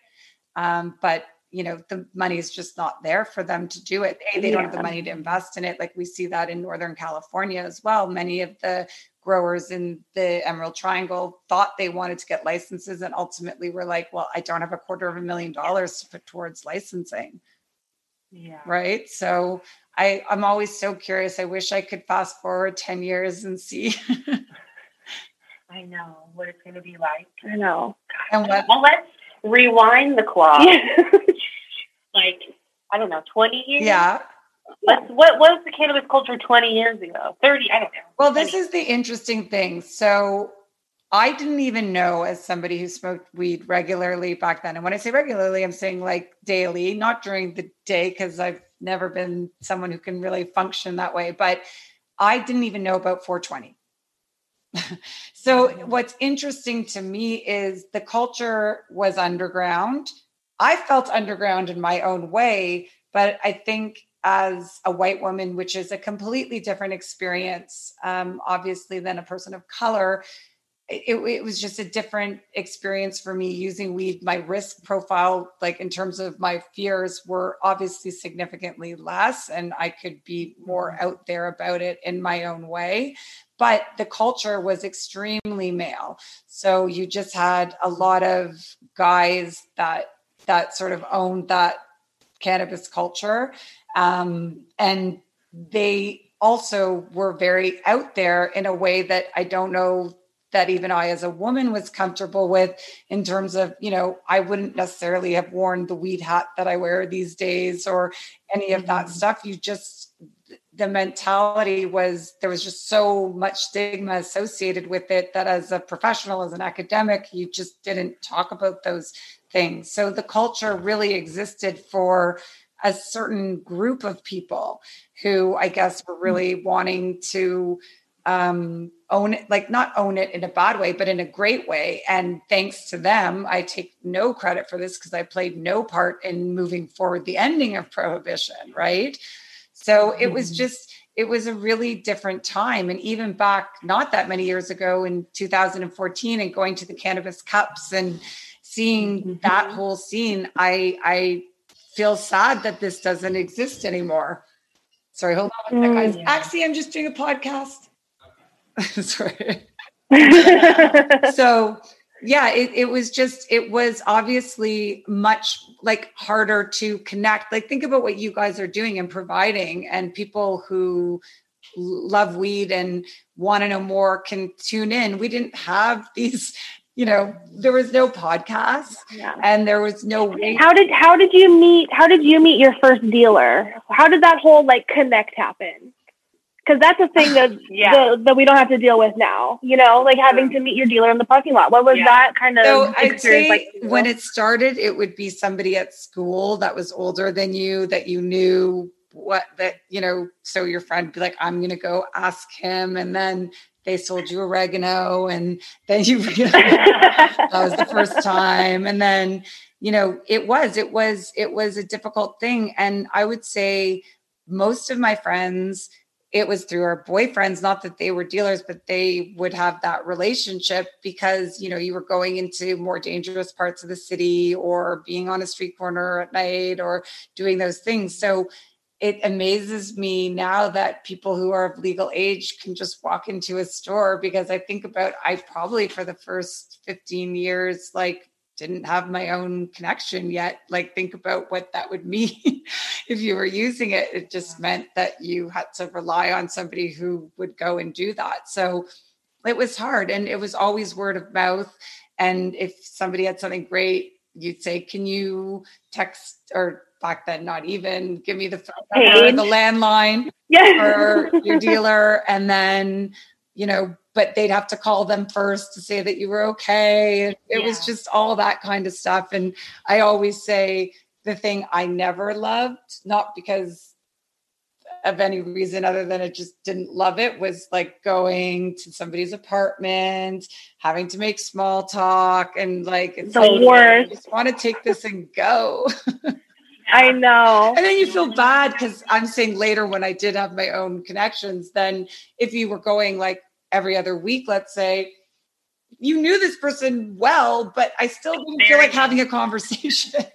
um, but you know the money is just not there for them to do it. A, they don't have the money to invest in it like we see that in northern california as well. Many of the growers in the Emerald Triangle thought they wanted to get licenses and ultimately were like, well, I don't have a quarter of a million dollars to put towards licensing. Yeah. Right. So I, I'm always so curious. I wish I could fast forward 10 years and see I know what it's going to be like. I know. and what Well, let's rewind the clock. Like, I don't know, 20 years? yeah. What what was the cannabis culture 20 years ago? 30? I don't know. Well, this 20. is the interesting thing. So I didn't even know as somebody who smoked weed regularly back then. And when I say regularly, I'm saying like daily, not during the day, because I've never been someone who can really function that way. But I didn't even know about 420. so what's interesting to me is the culture was underground. I felt underground in my own way, but I think as a white woman, which is a completely different experience, um, obviously, than a person of color. It, it was just a different experience for me using weed. My risk profile, like in terms of my fears, were obviously significantly less, and I could be more out there about it in my own way. But the culture was extremely male. So you just had a lot of guys that that sort of owned that cannabis culture um, and they also were very out there in a way that I don't know that even I, as a woman, was comfortable with in terms of, you know, I wouldn't necessarily have worn the weed hat that I wear these days or any of that stuff. You just, the mentality was there was just so much stigma associated with it that as a professional, as an academic, you just didn't talk about those things. So the culture really existed for a certain group of people who I guess were really wanting to um, own it, like not own it in a bad way, but in a great way. And thanks to them, I take no credit for this because I played no part in moving forward the ending of prohibition, right? So it was mm-hmm. just, it was a really different time. And even back not that many years ago in 2014 and going to the cannabis cups and seeing mm-hmm. that whole scene, I I feel sad that this doesn't exist anymore. Sorry, hold on, mm, guys. Yeah. Actually, I'm just doing a podcast. Sorry. so yeah, it, it was just, it was obviously much like harder to connect. Like, think about what you guys are doing and providing, and people who love weed and want to know more can tune in. We didn't have these you know there was no podcast yeah. and there was no way how did how did you meet how did you meet your first dealer how did that whole like connect happen because that's a thing that yeah. the, that we don't have to deal with now. You know, like having to meet your dealer in the parking lot. What was yeah. that kind of? So I'd say like when it started, it would be somebody at school that was older than you that you knew what that you know. So your friend be like, "I'm going to go ask him," and then they sold you oregano, and then you realized that was the first time, and then you know it was it was it was a difficult thing, and I would say most of my friends it was through our boyfriends not that they were dealers but they would have that relationship because you know you were going into more dangerous parts of the city or being on a street corner at night or doing those things. So it amazes me now that people who are of legal age can just walk into a store because i think about i probably for the first 15 years like didn't have my own connection yet. Like think about what that would mean if you were using it. It just meant that you had to rely on somebody who would go and do that. So it was hard and it was always word of mouth. And if somebody had something great you'd say can you text or back then not even give me the phone number, the landline for your dealer and then you know but they'd have to call them first to say that you were okay. It yeah. was just all that kind of stuff. And I always say the thing I never loved, not because of any reason other than it just didn't love it was like going to somebody's apartment, having to make small talk, and like it's the like, worst. I just want to take this and go. I know. And then you feel bad because I'm saying later when I did have my own connections, then if you were going like every other week, let's say, you knew this person well, but I still didn't feel like having a conversation.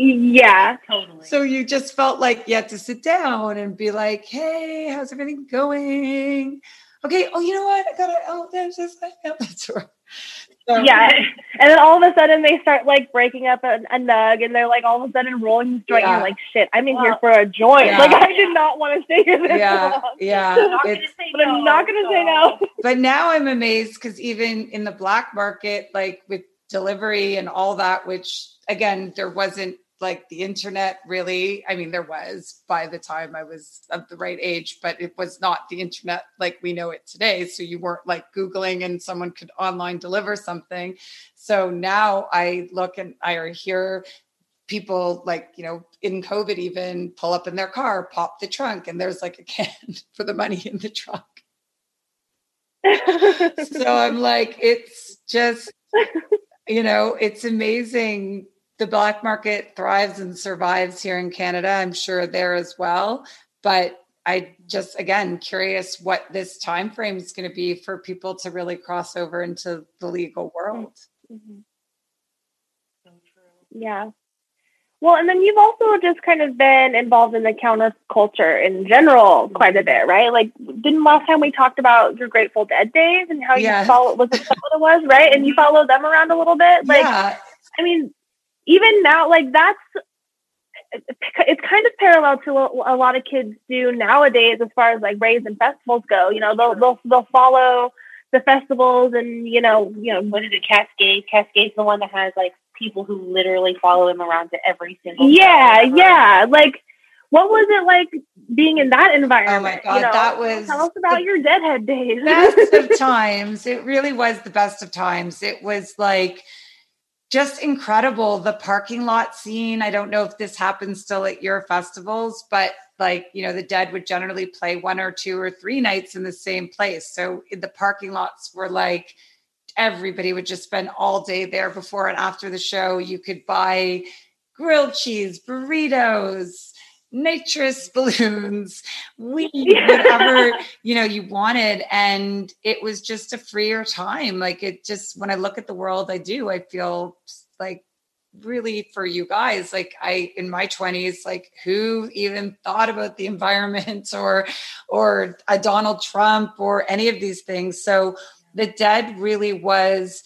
Yeah, totally. So you just felt like you had to sit down and be like, "Hey, how's everything going?" Okay. Oh, you know what? I gotta. Oh, there's this. That's right. So, yeah, and then all of a sudden they start like breaking up a, a nug, and they're like all of a sudden rolling this joint. Yeah. And you're like, shit, I'm in well, here for a joint. Yeah. Like I did not want to stay here this yeah, long. Yeah, but I'm not going to so. say no. But now I'm amazed because even in the black market, like with delivery and all that, which again there wasn't like the internet really i mean there was by the time i was of the right age but it was not the internet like we know it today. So you weren't like googling and someone could online deliver something. So now i look and i hear people like you know in covid even pull up in their car pop the trunk and there's like a can for the money in the trunk. So i'm like it's just you know it's amazing the black market thrives and survives here in Canada. I'm sure there as well. But I just again curious what this time frame is going to be for people to really cross over into the legal world. Mm-hmm. So yeah. Well, and then you've also just kind of been involved in the counterculture in general quite a bit, right? Like, didn't last time we talked about your Grateful Dead days and how yes. you follow was it what it was, right? And you follow them around a little bit, like. Yeah. I mean, even now, like that's it's kind of parallel to what a lot of kids do nowadays as far as like raves and festivals go. You know, they'll they'll they'll follow the festivals and you know you know what is it Kaskade? Kaskade's the one that has like people who literally follow him around to every single. Yeah, yeah. Like what was it like being in that environment? Oh my god, you know? that was tell us about your deadhead days. best of times. It really was the best of times. It was like just incredible. The parking lot scene. I don't know if this happens still at your festivals, but like, you know, the dead would generally play one or two or three nights in the same place. So the parking lots were like everybody would just spend all day there before and after the show. You could buy grilled cheese, burritos, nitrous balloons, weed, whatever you know you wanted, and it was just a freer time. Like it just when I look at the world, I do. I feel like really for you guys like i in my 20s like who even thought about the environment or or a donald trump or any of these things so the dead really was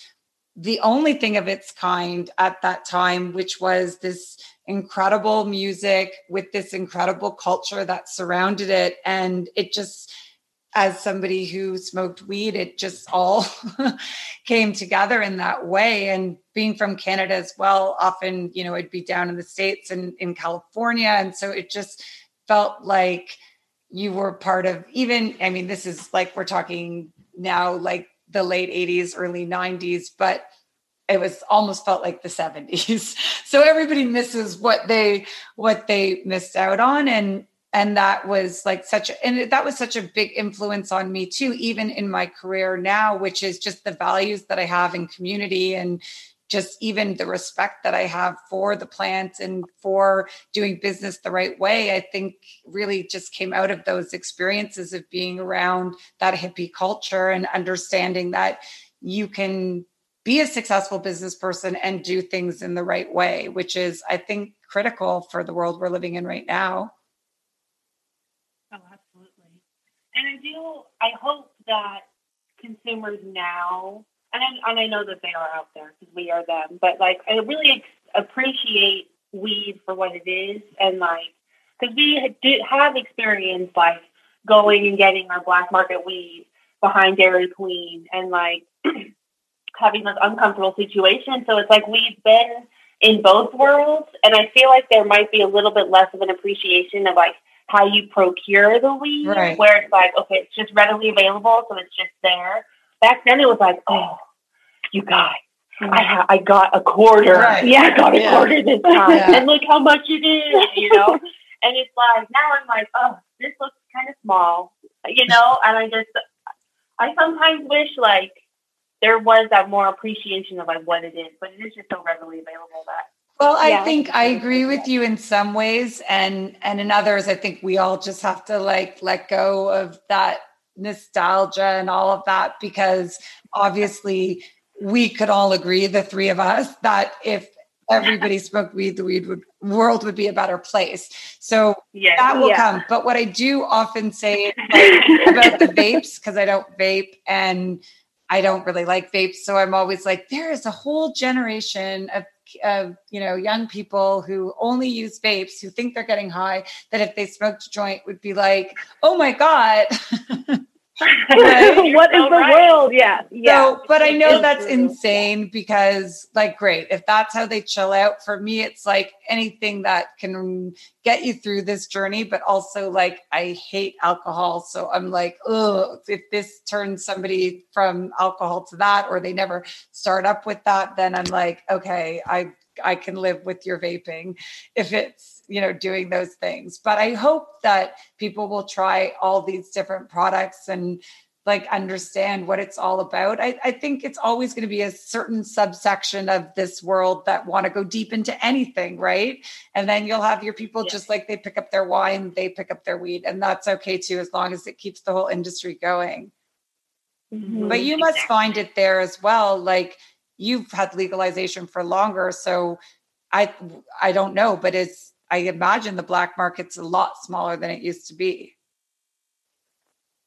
the only thing of its kind at that time which was this incredible music with this incredible culture that surrounded it. And it just, as somebody who smoked weed, it just all came together in that way. And being from Canada as well, often, you know, I'd be down in the States and in California. And so it just felt like you were part of even, I mean, this is like we're talking now, like the late 80s, early 90s, but it was almost felt like the 70s so everybody misses what they what they missed out on and and that was like such a, and that was such a big influence on me too even in my career now which is just the values that i have in community and just even the respect that i have for the plant and for doing business the right way i think really just came out of those experiences of being around that hippie culture and understanding that you can be a successful business person and do things in the right way, which is, I think, critical for the world we're living in right now. Oh, absolutely. And I do, I hope that consumers now, and I, and I know that they are out there because we are them, but like, I really appreciate weed for what it is. And like, because we did have experience like going and getting our black market weed behind Dairy Queen and like, having those uncomfortable situations. So it's like we've been in both worlds, and I feel like there might be a little bit less of an appreciation of like how you procure the weed, right. where it's like, okay, it's just readily available, so it's just there. Back then, it was like, oh, you guys. I ha- I got a quarter. Right. Yeah, I got a Yeah. quarter this time, Yeah. and look how much it is. You know, and it's like now I'm like, oh, this looks kind of small. You know, and I just I sometimes wish like there was that more appreciation of like what it is, but it is just so readily available that Well, I Yeah. think I agree with you in some ways, and and in others, I think we all just have to like let go of that nostalgia and all of that because obviously we could all agree, the three of us, that if everybody smoked weed, the weed would world would be a better place. So yeah. that will Yeah. come. But what I do often say like, about the vapes, because I don't vape and I don't really like vapes. So I'm always like, there is a whole generation of of you know young people who only use vapes who think they're getting high that if they smoked a joint would be like oh my god. what is the right. world? Yeah. Yeah. so, but I know that's true. insane because, like, great. If that's how they chill out, for me, it's like anything that can get you through this journey. But also, like, I hate alcohol. So I'm like, oh, if this turns somebody from alcohol to that, or they never start up with that, then I'm like, okay, I I can live with your vaping if it's you know doing those things. But I hope that people will try all these different products and like understand what it's all about. I, I think it's always going to be a certain subsection of this world that want to go deep into anything, right? And then you'll have your people Yeah. just like they pick up their wine, they pick up their weed, and that's okay too, as long as it keeps the whole industry going. Mhm. But you must find it there as well. Like you've had legalization for longer, so I I don't know, but it's I imagine the black market's a lot smaller than it used to be.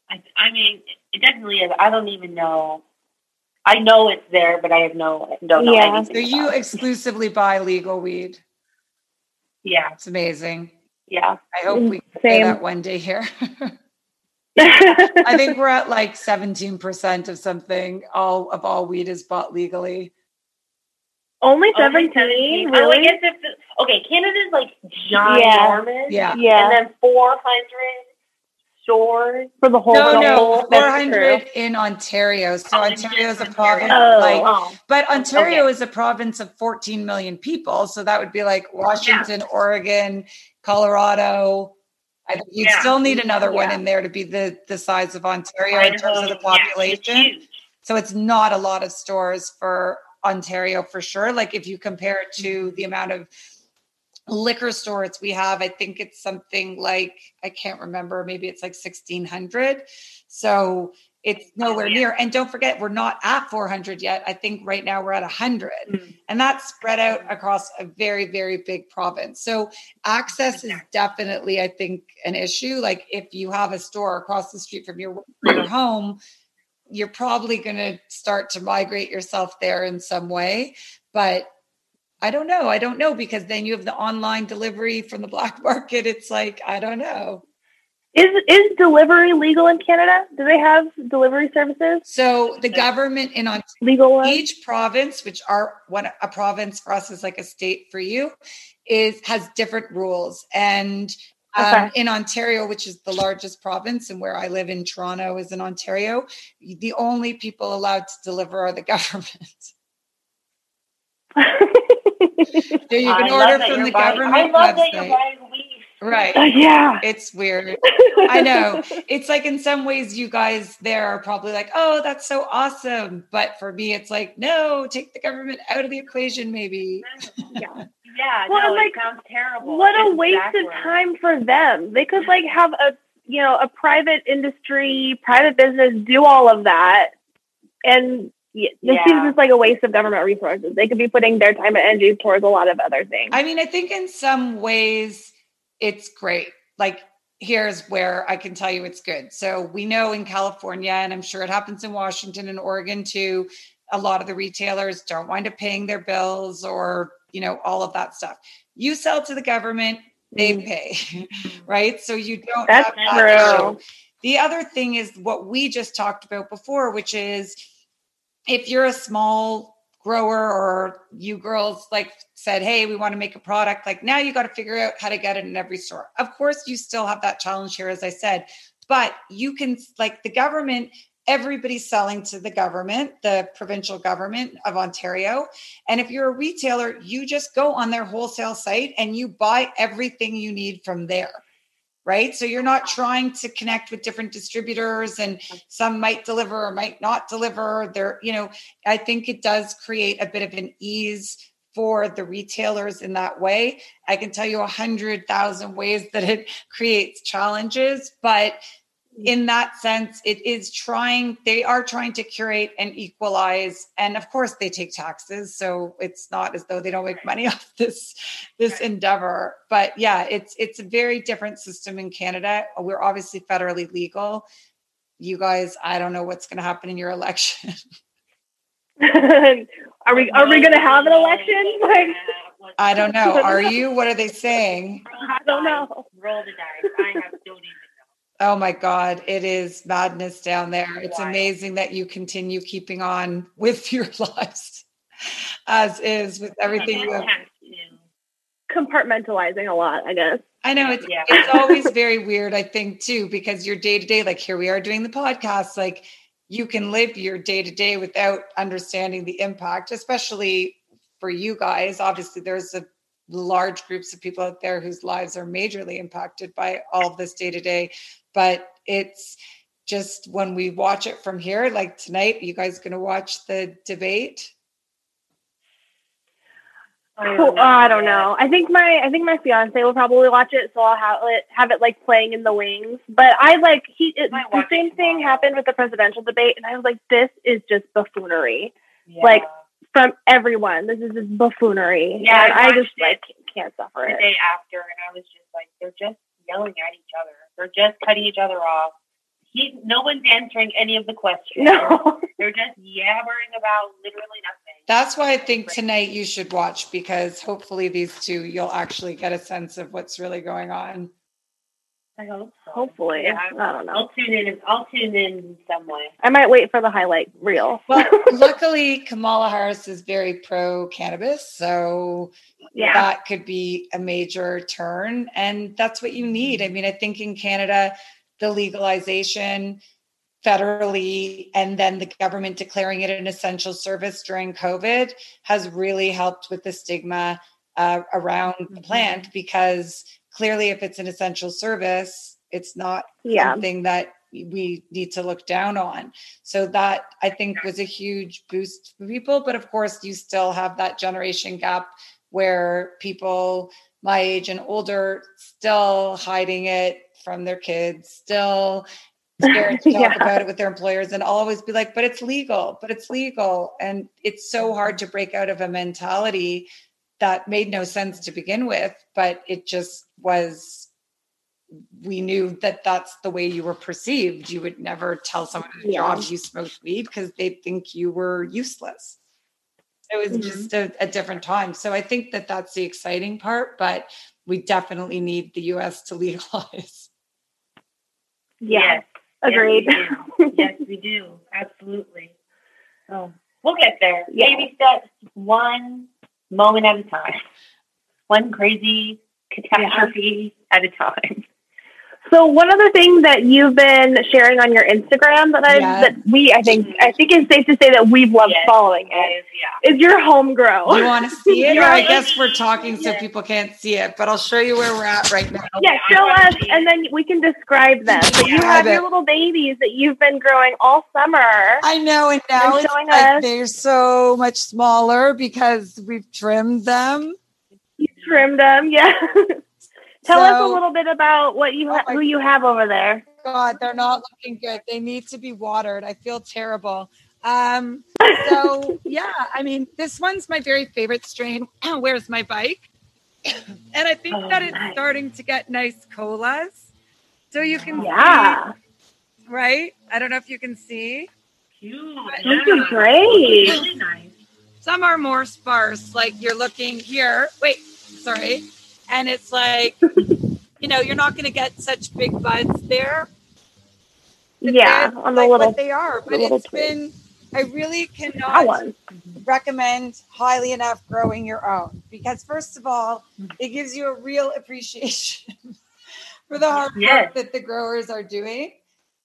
I, I mean, it definitely is. I don't even know. I know it's there, but I have no don't know Yeah. anything. So you about it. exclusively buy legal weed. yeah, It's amazing. yeah. I hope we can say Same. that one day here. I think we're at like 17% of something. All of all weed is bought legally. Only Only 17? Oh, I Really? guess if the, okay, Canada's like ginormous. Yeah. Yeah. And then 400 stores. For the whole No, the no, whole- four that's hundred in Ontario. So Oh, Ontario is a province. Oh. like, Oh. but Ontario Okay. is a province of fourteen million people. So that would be like Washington, Oregon, Colorado. I think you'd Yeah. still need another one Yeah. in there to be the the size of Ontario in terms of the Idaho, yeah, it's population. So it's not a lot of stores for Ontario for sure. Like if you compare it to mm-hmm. the amount of liquor stores we have, I think it's something like I can't remember, maybe it's like 1600. So it's nowhere Yeah. near. And don't forget, we're not at 400 yet. I think right now we're at 100. Mm. And that's spread out across a very, very big province. So access is definitely, I think, an issue. Like if you have a store across the street from your, your home, you're probably going to start to migrate yourself there in some way. But I don't know. I don't know because then you have the online delivery from the black market. It's like, I don't know. Is is delivery legal in Canada? Do they have delivery services? So the government in Ontario, Legal ones? each province, which are one a province for us is like a state for you, is has different rules. And um, Okay. in Ontario, which is the largest province, and where I live in Toronto is in Ontario, the only people allowed to deliver are the government. So you I can love order from the government I love that you're website. buying weed. Right. Uh, yeah. It's weird. I know. It's like in some ways you guys there are probably like, "Oh, that's so awesome." But for me it's like, "No, take the government out of the equation maybe." yeah. Yeah, Well, no, like, it sounds terrible. What a waste exactly. of time for them. They could like have a you know a private industry, private business do all of that, and yeah, this Yeah. seems just like a waste of government resources. They could be putting their time and energy towards a lot of other things. I mean, I think in some ways it's great. Like here's where I can tell you it's good. So we know in California and I'm sure it happens in Washington and Oregon too, a lot of the retailers don't wind up paying their bills or, you know, all of that stuff. You sell to the government, they mm-hmm. pay, right? So you don't That's have that true. issue. The other thing is what we just talked about before, which is if you're a small grower or you girls like said, Hey, we want to make a product, like now you got to figure out how to get it in every store. Of course, you still have that challenge here, as I said, but you can, like the government, everybody's selling to the government, the provincial government of Ontario. And if you're a retailer, you just go on their wholesale site and you buy everything you need from there right? So you're not trying to connect with different distributors and mm-hmm. some might deliver or might not deliver. There, you know, I think it does create a bit of an ease for the retailers in that way. I can tell you a hundred thousand ways that it creates challenges, but Mm-hmm. in that sense, it is trying, they are trying to curate and equalize. And of course they take taxes. So it's not as though they don't make money off this, this endeavor. But yeah, it's it's a very different system in Canada. We're obviously federally legal. You guys, I don't know what's gonna happen in your election. are we are we going to have an election? Like, I don't know. Are you? What are they saying? I don't know. Roll the dice. I have don't even Oh my God, it is madness down there. It's Wild. amazing that you continue keeping on with your lives as is with everything you have. Compartmentalizing a lot, I guess. I know it's Yeah. it's always very weird, I think, too, because your day to day, like here we are doing the podcast, like you can live your day to day without understanding the impact, especially for you guys. Obviously, there's a large groups of people out there whose lives are majorly impacted by all of this day to day. But it's just when we watch it from here, like tonight, you guys going to watch the debate? Oh, I don't know. I think my I think my fiance will probably watch it, so I'll have it have it like playing in the wings. But I like he it, the same thing tomorrow. happened with the presidential debate, and I was like, this is just buffoonery Yeah. Like, from everyone. This is just buffoonery. Yeah, and I I just like can't suffer the it. day after, and I was just like, they're just yelling at each other. They're just cutting each other off. He, no one's answering any of the questions. No, They're just yabbering about literally nothing. That's why I think tonight you should watch because hopefully these two you'll actually get a sense of what's really going on. I hope so. Hopefully. Yeah, I don't know. I'll tune in. I'll tune in in some way. I might wait for the highlight reel. Well, luckily, Kamala Harris is very pro cannabis. So Yeah. that could be a major turn. And that's what you need. I mean, I think in Canada, the legalization federally and then the government declaring it an essential service during COVID has really helped with the stigma uh, around the plant because clearly, if it's an essential service, it's not Yeah. something that we need to look down on. So that I think was a huge boost for people. But of course, you still have that generation gap where people my age and older still hiding it from their kids, still scared to talk Yeah. about it with their employers and always be like, but it's legal, but it's legal. And it's so hard to break out of a mentality that made no sense to begin with, but it just was we knew that that's the way you were perceived. You would never tell someone at a Yeah. job you smoked weed because they'd think you were useless. It was Mhm. just a, a different time. So I think that that's the exciting part, but we definitely need the US to legalize. Yes. Agreed. Yes, we do. yes, we do. Absolutely. So we'll get there. Yeah. Baby steps, one moment at a time, one crazy catastrophe at a time. So one other thing that you've been sharing on your Instagram that I Yeah. that we I think I think it's safe to say that we've loved Yes. following it yeah. is your home grow. You want to see it? Or I guess we're talking so Yeah. people can't see it, but I'll show you where we're at right now. Yeah, show us and then we can describe them. So you have your little babies that you've been growing all summer. I know, and now They're it's showing like us- they're so much smaller because we've trimmed them. You trimmed them, yeah. Tell us a little bit about what you Oh ha- my who you have over there. God, they're not looking good. They need to be watered. I feel terrible. Um, so yeah, I mean, this one's my very favorite strain. Where's my bike? And I think Oh, that it's nice. starting to get nice colas. So you can Yeah, see, right? I don't know if you can see. Cute. this Yeah. is great. Really nice. Some are more sparse, like you're looking here. Wait, sorry. And it's like, you know, you're not going to get such big buds there. Yeah, the like little what they are. But it's been, I really cannot recommend highly enough growing your own because, first of all, it gives you a real appreciation for the hard Yes. work that the growers are doing.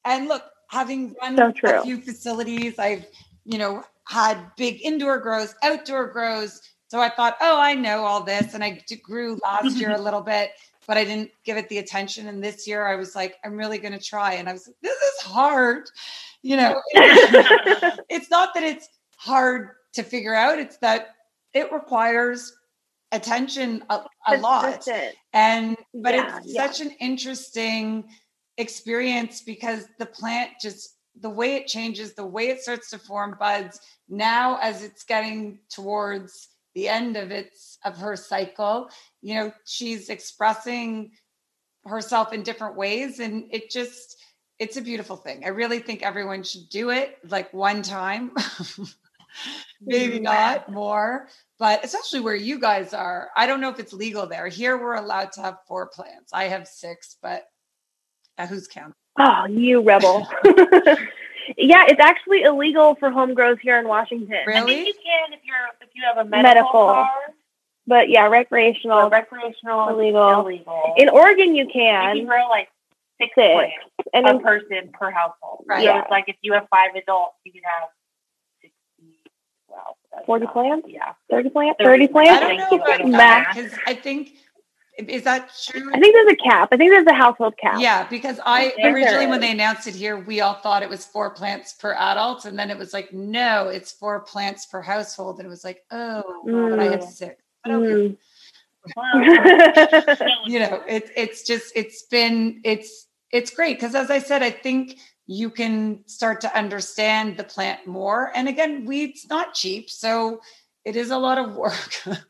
And look, having run So a few facilities, I've, you know, had big indoor grows, outdoor grows. So I thought, oh, I know all this. And I grew last year a little bit, but I didn't give it the attention. And this year I was like, I'm really going to try. And I was like, this is hard. You know, it's not that it's hard to figure out, it's that it requires attention a, a lot. And but Yeah, it's yeah. such an interesting experience because the plant just the way it changes, the way it starts to form buds now as it's getting towards the end of its of her cycle, you know, she's expressing herself in different ways and it just it's a beautiful thing. I really think everyone should do it like one time. Maybe not more, but especially where you guys are. I don't know if it's legal there. Here we're allowed to have four plants. I have six, but uh, who's counting? Oh, you rebel. yeah, it's actually illegal for home grows here in Washington. I Really? think you can if you're you have a medical, Medical. card. But yeah, So recreational. recreational Illegal. illegal. In Oregon, you you can. can grow like six, Six. plants And a in, person per household. Right. So Yeah. it's like if you have five adults, you can have sixty. Well, 40 not- plants? Yeah. 30 plants? 30 30 I plants? don't know about Max. that because I think is that true? I think there's a cap. I think there's a household cap. Yeah, because I originally when they announced it here, we all thought it was four plants per adult, and then it was like, no, it's four plants per household, and it was like, oh, but I have Mm. six. But okay. Mm. Well, you know it, it's just it's been it's it's great because as i said i think you can start to understand the plant more and again weeds not cheap so it is a lot of work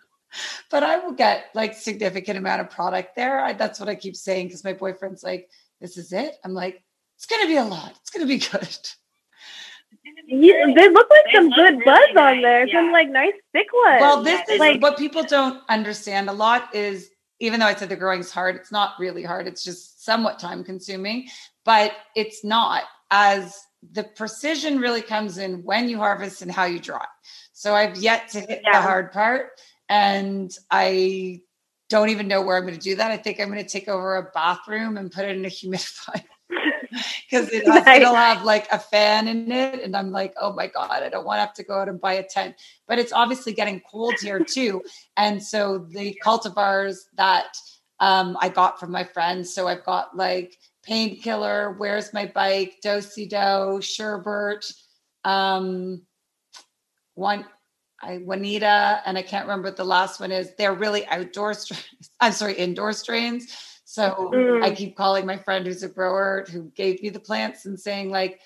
but i will get like significant amount of product there I, that's what i keep saying because my boyfriend's like this is it i'm like it's gonna be a lot it's gonna be good You, they look like They some look good really buds on nice, there. Some like nice thick ones. Well, this Yeah, is like what people don't understand a lot is even though I said the growing's hard, it's not really hard. It's just somewhat time consuming, but it's not as the precision really comes in when you harvest and how you dry. So I've yet to hit yeah. the hard part and I don't even know where I'm going to do that. I think I'm going to take over a bathroom and put it in a humidifier because it will have like a fan in it. And I'm like, oh my God, I don't want to have to go out and buy a tent. But it's obviously getting cold here too. And so the cultivars that um, I got from my friends. So I've got like painkiller, where's my bike, dosey do, sherbert, um, one I Juanita, and I can't remember what the last one is. They're really outdoor strains. I'm sorry, indoor strains. So mm. I keep calling my friend who's a grower who gave me the plants and saying, like,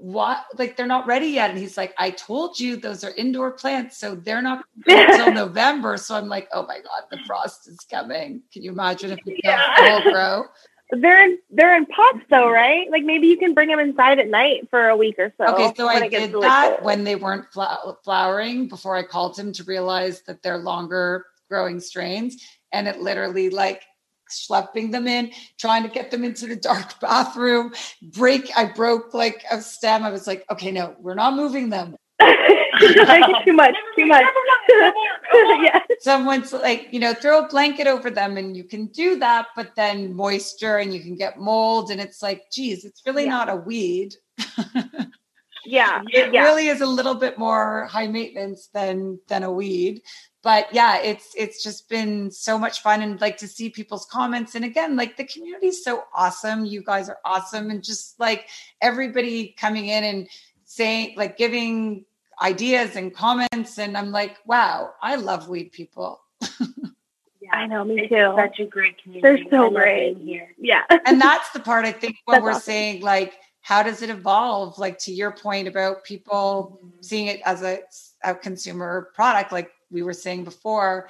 what like they're not ready yet. And he's like, I told you those are indoor plants, so they're not until November. So I'm like, oh my God, the frost is coming. Can you imagine if it yeah. don't full grow? They're in they're in pots though, right? Like maybe you can bring them inside at night for a week or so. Okay, so I did really that cold. when they weren't flowering before I called him to realize that they're longer growing strains, and it literally like schlepping them in, trying to get them into the dark bathroom. Break, I broke like a stem. I was like, okay, no, we're not moving them. Too much, too much. yeah. Someone's like, you know, throw a blanket over them and you can do that, but then moisture and you can get mold. And it's like, geez, it's really yeah. not a weed. yeah. It yeah. really is a little bit more high maintenance than than a weed. But yeah, it's it's just been so much fun and like to see people's comments. And again, like the community is so awesome. You guys are awesome. And just like everybody coming in and saying like giving ideas and comments. And I'm like, wow, I love weed people. yeah, I know, me it's too. Such a great community. They're so great here. Yeah. and that's the part I think when we're awesome. saying like, how does it evolve? Like to your point about people mm-hmm. seeing it as a, a consumer product, like we were saying before,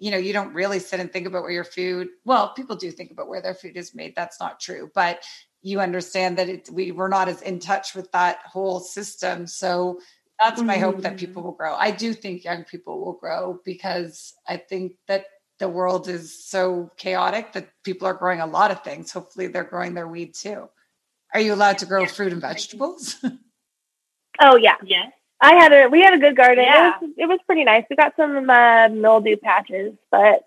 you know, you don't really sit and think about where your food, well, people do think about where their food is made. That's not true. But you understand that it, we were not as in touch with that whole system. So that's my hope that mm-hmm. people will grow. I do think young people will grow because I think that the world is so chaotic that people are growing a lot of things. Hopefully, they're growing their weed too. Are you allowed to grow fruit and vegetables? oh yeah, yeah. I had a we had a good garden. Yeah. It was it was pretty nice. We got some uh, mildew patches, but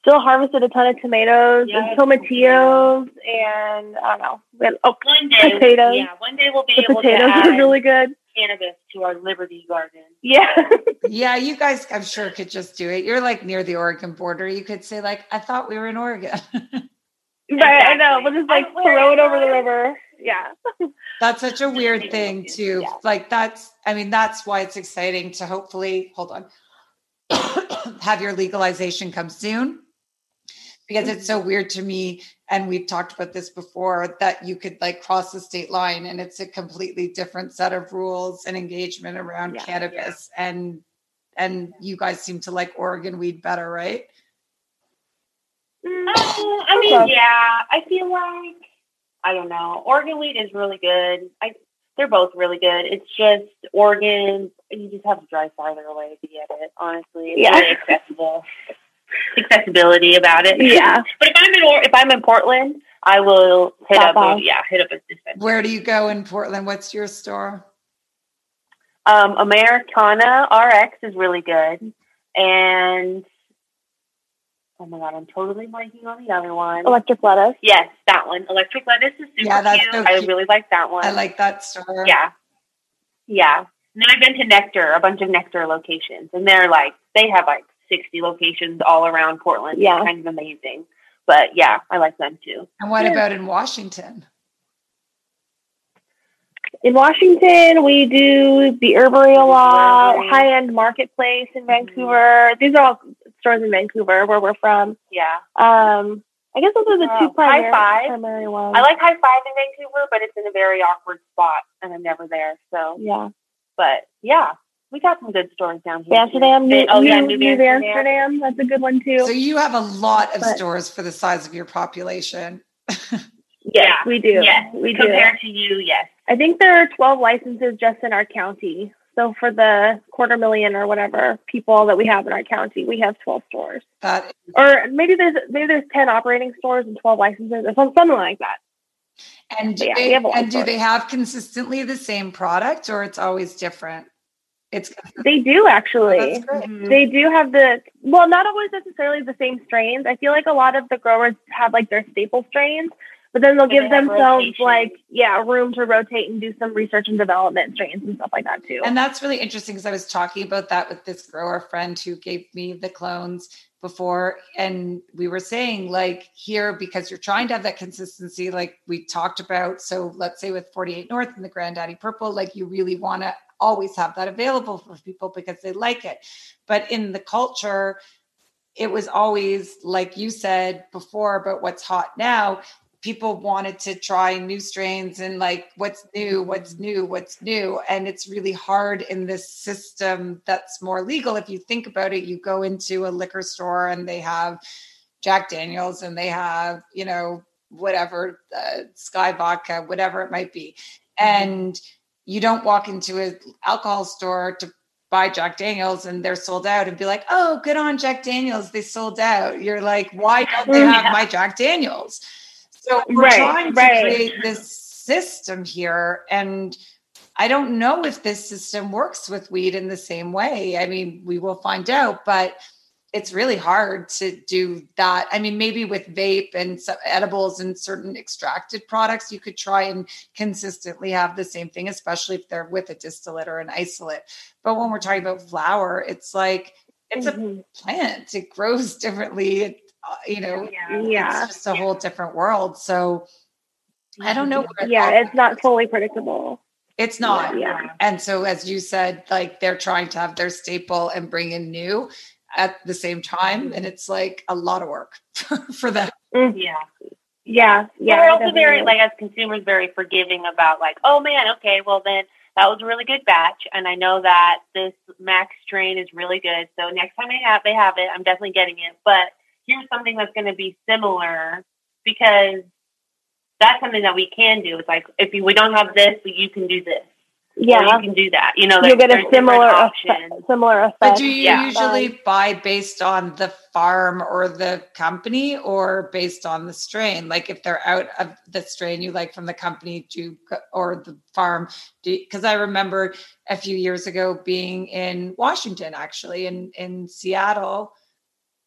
still harvested a ton of tomatoes yeah, and tomatillos yeah. and I don't know. We had, oh, one day, potatoes. Yeah, one day we'll be the able potatoes to are really good cannabis to our Liberty garden. Yeah. yeah, you guys, I'm sure, could just do it. You're like near the Oregon border. You could say, like, I thought we were in Oregon. Right, exactly. I know. We'll just like throw it over the river. Yeah. That's such a weird thing too. Yeah. Like that's I mean, that's why it's exciting to hopefully hold on. have your legalization come soon because it's so weird to me and we've talked about this before that you could like cross the state line and it's a completely different set of rules and engagement around yeah, cannabis yeah. and and you guys seem to like Oregon weed better, right? Mm, I mean, yeah, I feel like I don't know. Oregon weed is really good. I they're both really good. It's just Oregon, you just have to drive farther away to get it. Honestly, it's yeah. accessible accessibility about it. Yeah. but if I'm in or if I'm in Portland, I will hit Stop up. Off. Yeah, hit up a dispensary. Where do you go in Portland? What's your store? Um, Americana RX is really good, and oh my god, I'm totally blanking on the other one. Electric Lettuce. Yes, that one. Electric Lettuce is super yeah, that's cute. So cute. I really like that one. I like that store. Yeah, yeah. And then I've been to Nectar, a bunch of Nectar locations, and they're like they have like 60 locations all around Portland. Yeah. It's kind of amazing. But yeah, I like them too. And what yeah. about in Washington? In Washington, we do the Herbery a lot, High End Marketplace in mm-hmm. Vancouver. Mm-hmm. These are all stores in Vancouver where we're from. Yeah. Um, I guess those are the two primary, high five. primary ones. I like High Five in Vancouver, but it's in a very awkward spot, and I'm never there. So yeah. But yeah, we got some good stores down here. Amsterdam, New, oh, yeah, New, New Amsterdam. Amsterdam. That's a good one too. So you have a lot of but, stores for the size of your population. yes, yeah. we do. Yes, we compared do. to you, yes. I think there are 12 licenses just in our county. So for the quarter million or whatever people that we have in our county, we have 12 stores. That Or maybe there's maybe there's 10 operating stores and 12 licenses or something like that. and do, Yeah, they, have and do they have consistently the same product or it's always different? It's They do actually. that's great. Mhm. They do have the well, not always necessarily the same strains. I feel like a lot of the growers have like their staple strains, but then they'll But give they themselves rotation. like yeah, room to rotate and do some research and development strains and stuff like that too. And that's really interesting because I was talking about that with this grower friend who gave me the clones before. And we were saying, like, here, because you're trying to have that consistency, like we talked about. So let's say with 48 North and the Granddaddy Purple, like you really want to always have that available for people because they like it. But in the culture, it was always like you said before but what's hot now people wanted to try new strains and like what's new what's new what's new. And it's really hard in this system that's more legal. If you think about it you go into a liquor store and they have jack daniels and they have you know whatever uh, Skyy vodka whatever it might be. And you don't walk into an alcohol store to buy Jack Daniels and they're sold out and be like, oh, good on Jack Daniels. They sold out. You're like, why don't they have my Jack Daniels? So we're Right, trying to right. create this system here. And I don't know if this system works with weed in the same way. I mean, we will find out, but it's really hard to do that. I mean, maybe with vape and some edibles and certain extracted products, you could try and consistently have the same thing, especially if they're with a distillate or an isolate. But when we're talking about flower, it's like it's a Mhm. plant. It grows differently. It, uh, you know, Yeah. Yeah. it's just a whole different world. So I don't know. where yeah, it's not goes. fully predictable. It's not. Yeah. And so, as you said, like they're trying to have their staple and bring in new at the same time. And it's like a lot of work for them. Mm-hmm. Yeah. Yeah, yeah. Yeah, we're also very like as consumers very forgiving about like, oh man, okay, well then that was a really good batch, and I know that this Max strain is really good. So next time they have they have it, I'm definitely getting it. But here's something that's going to be similar because that's something that we can do. It's like if we don't have this, you can do this. Or yeah. you can do that. You know, You'll get a similar options. effect, similar effect. But do you yeah. usually buy based on the farm or the company or based on the strain? Like if they're out of the strain you like from the company do or the farm, because I remember a few years ago being in Washington, actually, in, in Seattle,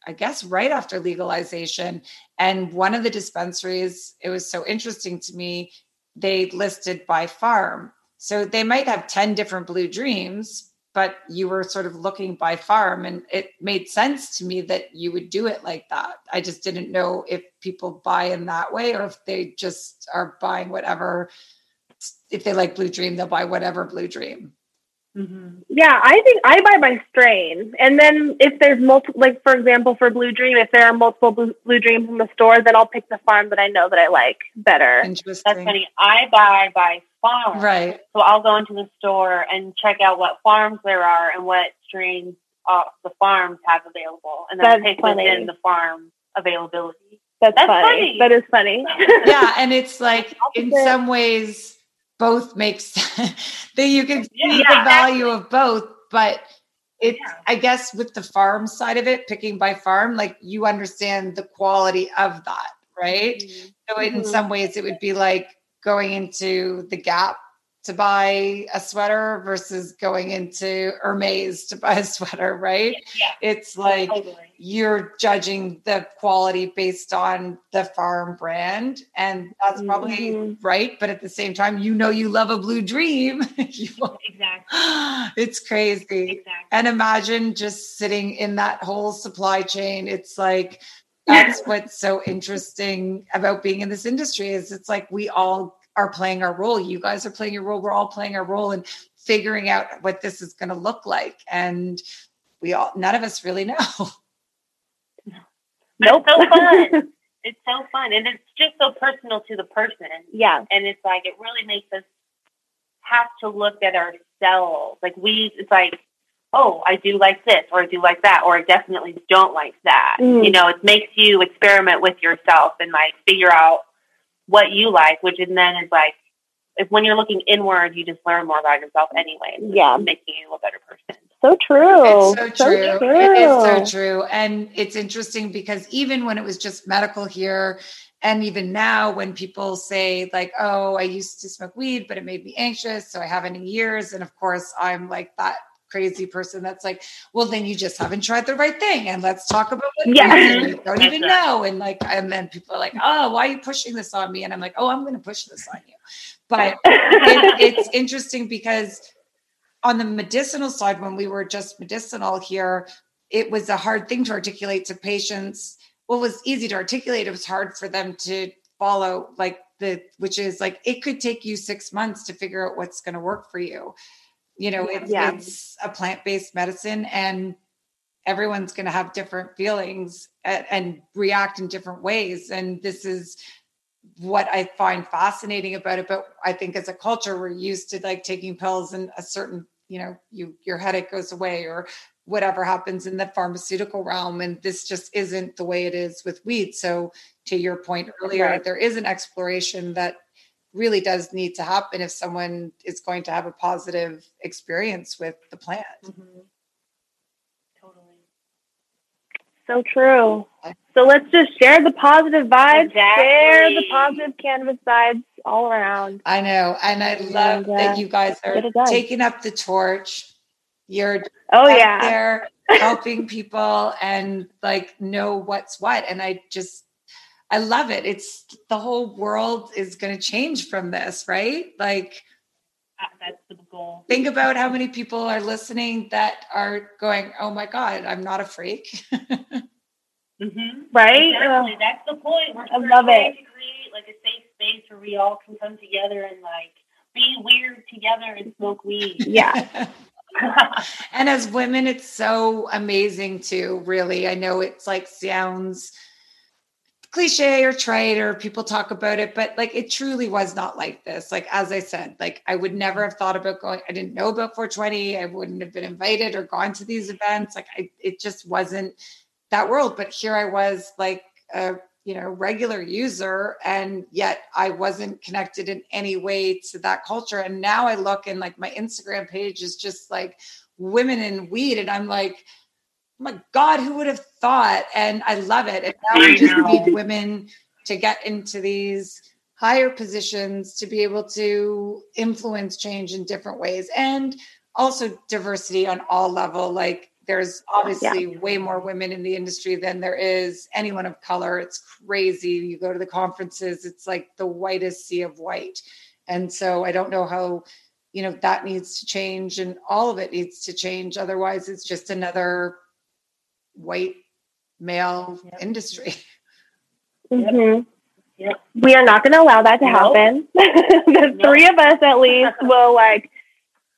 I guess right after legalization. And one of the dispensaries, it was so interesting to me, they listed by farm. So they might have 10 different blue dreams, but you were sort of looking by farm. And it made sense to me that you would do it like that. I just didn't know if people buy in that way or if they just are buying whatever. If they like blue dream, they'll buy whatever blue dream. Yeah, I think I buy by strain, and then if there's multiple, like for example, for Blue Dream, if there are multiple Blue, Blue Dreams in the store, then I'll pick the farm that I know that I like better. Interesting. That's funny. I buy by farm. Right. So I'll go into the store and check out what farms there are and what strains uh, the farms have available, and then That's pick funny. within the farm availability. That's, That's funny. funny. That is funny. yeah and it's like in some ways both makes that you can see Yeah, the value of both but it's Yeah. i guess with the farm side of it picking by farm like you understand the quality of that right so in Mhm. some ways it would be like going into the gap to buy a sweater versus going into hermes to buy a sweater right Yeah. it's like Totally. you're judging the quality based on the farm brand and that's probably Mhm. right but at the same time you know you love a blue dream Exactly. it's crazy Exactly. and imagine just sitting in that whole supply chain it's like that's what's so interesting about being in this industry is it's like we all are playing our role you guys are playing your role we're all playing our role and figuring out what this is going to look like and we all none of us really know But Nope. It's so fun. it's so fun, and it's just so personal to the person. yeah. and it's like it really makes us have to look at ourselves. Like we, it's like, oh, I do like this, or I do like that, or I definitely don't like that. Mm. You know, it makes you experiment with yourself and like figure out what you like, which and then is like if when you're looking inward, you just learn more about yourself anyway. Yeah. making you a better person. So true. It's so true. So It is so true. true. And it's interesting because even when it was just medical here, and even now when people say, like, oh, I used to smoke weed, but it made me anxious. So I haven't in years. And of course, I'm like that crazy person that's like, well, then you just haven't tried the right thing. And let's talk about what Yeah. it is, and you don't That's even right. know. And like, and then people are like, oh, why are you pushing this on me? And I'm like, oh, I'm going to push this on you. But it, it's interesting because on the medicinal side, when we were just medicinal here, it was a hard thing to articulate to patients. What was easy to articulate. It was hard for them to follow, like the, which is like, it could take you six months to figure out what's going to work for you. You know, it's, Yeah. it's a plant based medicine and everyone's going to have different feelings and, and react in different ways. And this is what I find fascinating about it. But I think as a culture, we're used to like taking pills and a certain, you know, you your headache goes away or whatever happens in the pharmaceutical realm. And this just isn't the way it is with weed. So to your point earlier, Right. there is an exploration that really does need to happen if someone is going to have a positive experience with the plant. Totally. So true. So let's just share the positive vibes, share the positive cannabis vibes all around. I know. And I love And, uh, that you guys are get it done. taking up the torch. You're Oh out yeah. there helping people and like know what's what. And I just, I love it. It's the whole world is going to change from this, right? Like, Uh, That's the goal. think about how many people are listening that are going, oh my God, I'm not a freak. Mm-hmm. Right? Exactly. That's the point. We're, I love it. to create like a safe space where we all can come together and like be weird together and smoke weed. Yeah. and as women, it's so amazing too, really. I know it's like sounds cliche or trite or people talk about it, but like it truly was not like this. Like, as I said, like I would never have thought about going, I didn't know about 420. I wouldn't have been invited or gone to these events. Like, I, it just wasn't that world. But here I was, like, a you know regular user and yet i wasn't connected in any way to that culture and now i look and like my instagram page is just like women in weed and i'm like oh my god who would have thought? And i love it. And now we I just need women to get into these higher positions to be able to influence change in different ways. And also diversity on all level. Like there's obviously way more women in the industry than there is anyone of color. It's crazy. You go to the conferences it's like the whitest sea of white. And so i don't know how you know that needs to change and all of it needs to change. Otherwise it's just another white male Yep. industry hmm Yep. We are not going to allow that to Nope. happen. the Nope. three of us, at least, will like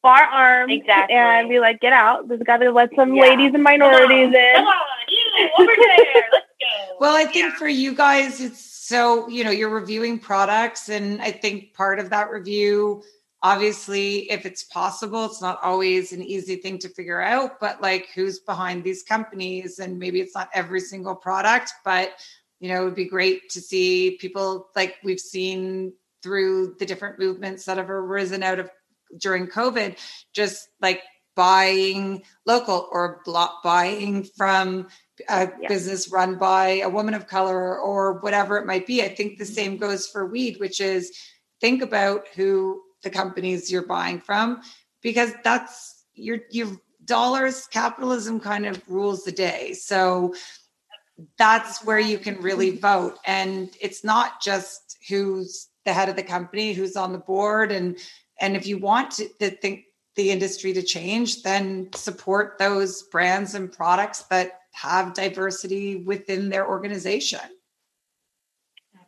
bar arms Exactly. and be like, "Get out! There's got to let some Yeah. ladies and minorities Come on, in." Come on, you over there. Let's go. Well, I think Yeah. for you guys, it's so, you know, you're reviewing products. And I think part of that review, obviously, if it's possible, it's not always an easy thing to figure out, but like who's behind these companies. And maybe it's not every single product, but, you know, it would be great to see people like we've seen through the different movements that have arisen out of during COVID, just like buying local or block buying from a Yeah. business run by a woman of color or whatever it might be. I think the mm-hmm. same goes for weed, which is think about who the companies you're buying from because that's your your dollars capitalism kind of rules the day. So that's where you can really vote and it's not just who's the head of the company who's on the board and and if you want to, to think the industry to change then support those brands and products that have diversity within their organization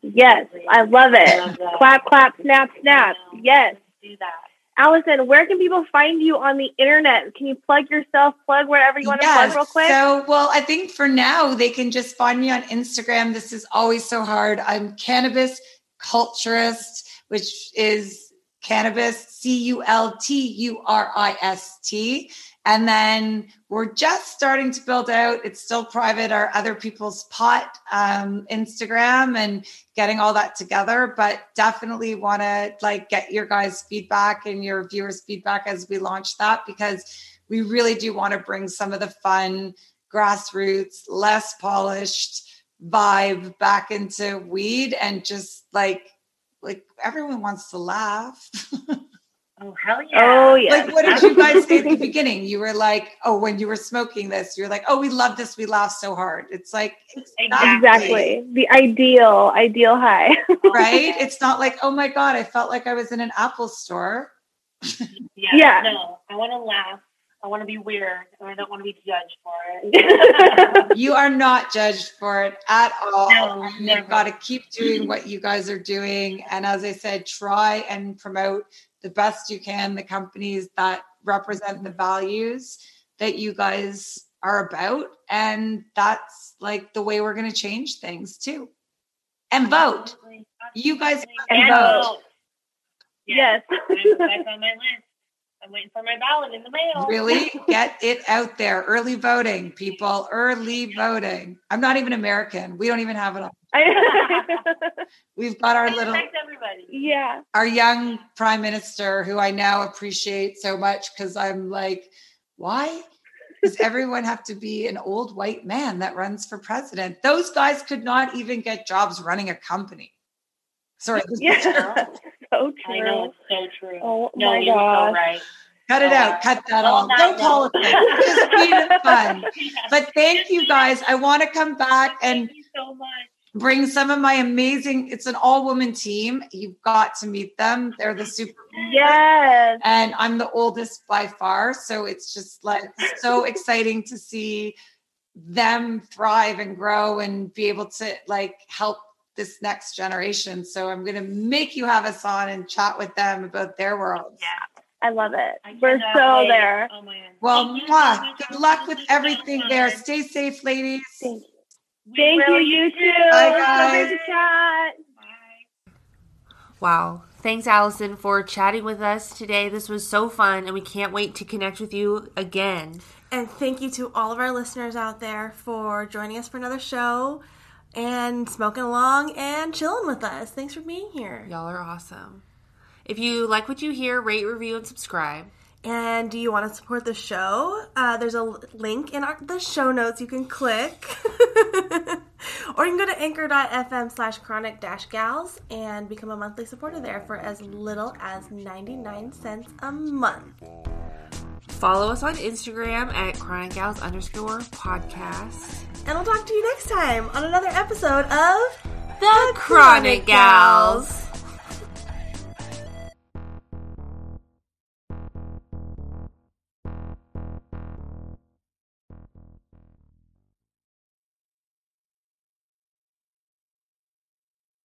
Yes, I love it. clap, clap, snap, snap. Yes. Do that. Allison, where can people find you on the internet? Can you plug yourself, plug wherever you want to plug real quick? So, well, I think for now they can just find me on Instagram. This is always so hard. I'm cannabis culturist, which is cannabis C U L T U R I S T. And then we're just starting to build out, it's still private, our other people's pot um, Instagram and getting all that together. But definitely want to like get your guys' feedback and your viewers' feedback as we launch that because we really do want to bring some of the fun, grassroots, less polished vibe back into weed and just like like everyone wants to laugh. Oh hell yeah! Oh yeah. like what did you guys say at the beginning? You were like, oh, when you were smoking this, you were like, oh, we love this, we laugh so hard. It's like exactly the ideal ideal high. right? It's not like, oh my god, I felt like I was in an Apple store. Yeah, Yeah. No, I want to laugh. I want to be weird, and I don't want to be judged for it. You are not judged for it at all. No, you've got to keep doing what you guys are doing. And as I said, try and promote the best you can the companies that represent the values that you guys are about. And that's like the way we're going to change things too. And vote. Absolutely. You guys And can vote. vote. Yes. I'm on my list. I'm waiting for my ballot in the mail. Really get it out there. Early voting, people. Early voting. I'm not even American. We don't even have it on. We've got our little everybody. yeah. our young prime minister who I now appreciate so much because I'm like, why does everyone have to be an old white man that runs for president? Those guys could not even get jobs running a company. Sorry, this is Yeah. terrible. so I know true. it's so true. Oh no, my you're gosh. so right. cut it out, cut that off. all. that No was- politics, just weed and fun. But thank you guys. I want to come back and Thank you so much. bring some of my amazing. It's an all-woman team. You've got to meet them. They're the super. Yes. and I'm the oldest by far. So it's just like so exciting to see them thrive and grow and be able to like help this next generation. So I'm going to make you have us on and chat with them about their world. Yeah. I love it. I We're cannot so wait. Oh there. Oh my God. Well, Thank mwah, good luck with This so everything there. Stay safe, ladies. Thank you. We Thank will, you, you too. Bye, guys. great chat. Bye. Wow. Thanks, Allison, for chatting with us today. This was so fun, and we can't wait to connect with you again. And thank you to all of our listeners out there for joining us for another show and smoking along and chilling with us. Thanks for being here. Y'all are awesome. If you like what you hear, rate, review, and subscribe. And do you want to support the show? Uh, there's a link in our, the show notes you can click. or you can go to anchor.fm slash chronic dash gals and become a monthly supporter there for as little as 99 cents a month. Follow us on Instagram at chronicgals underscore podcast. And we'll talk to you next time on another episode of The Chronic Gals.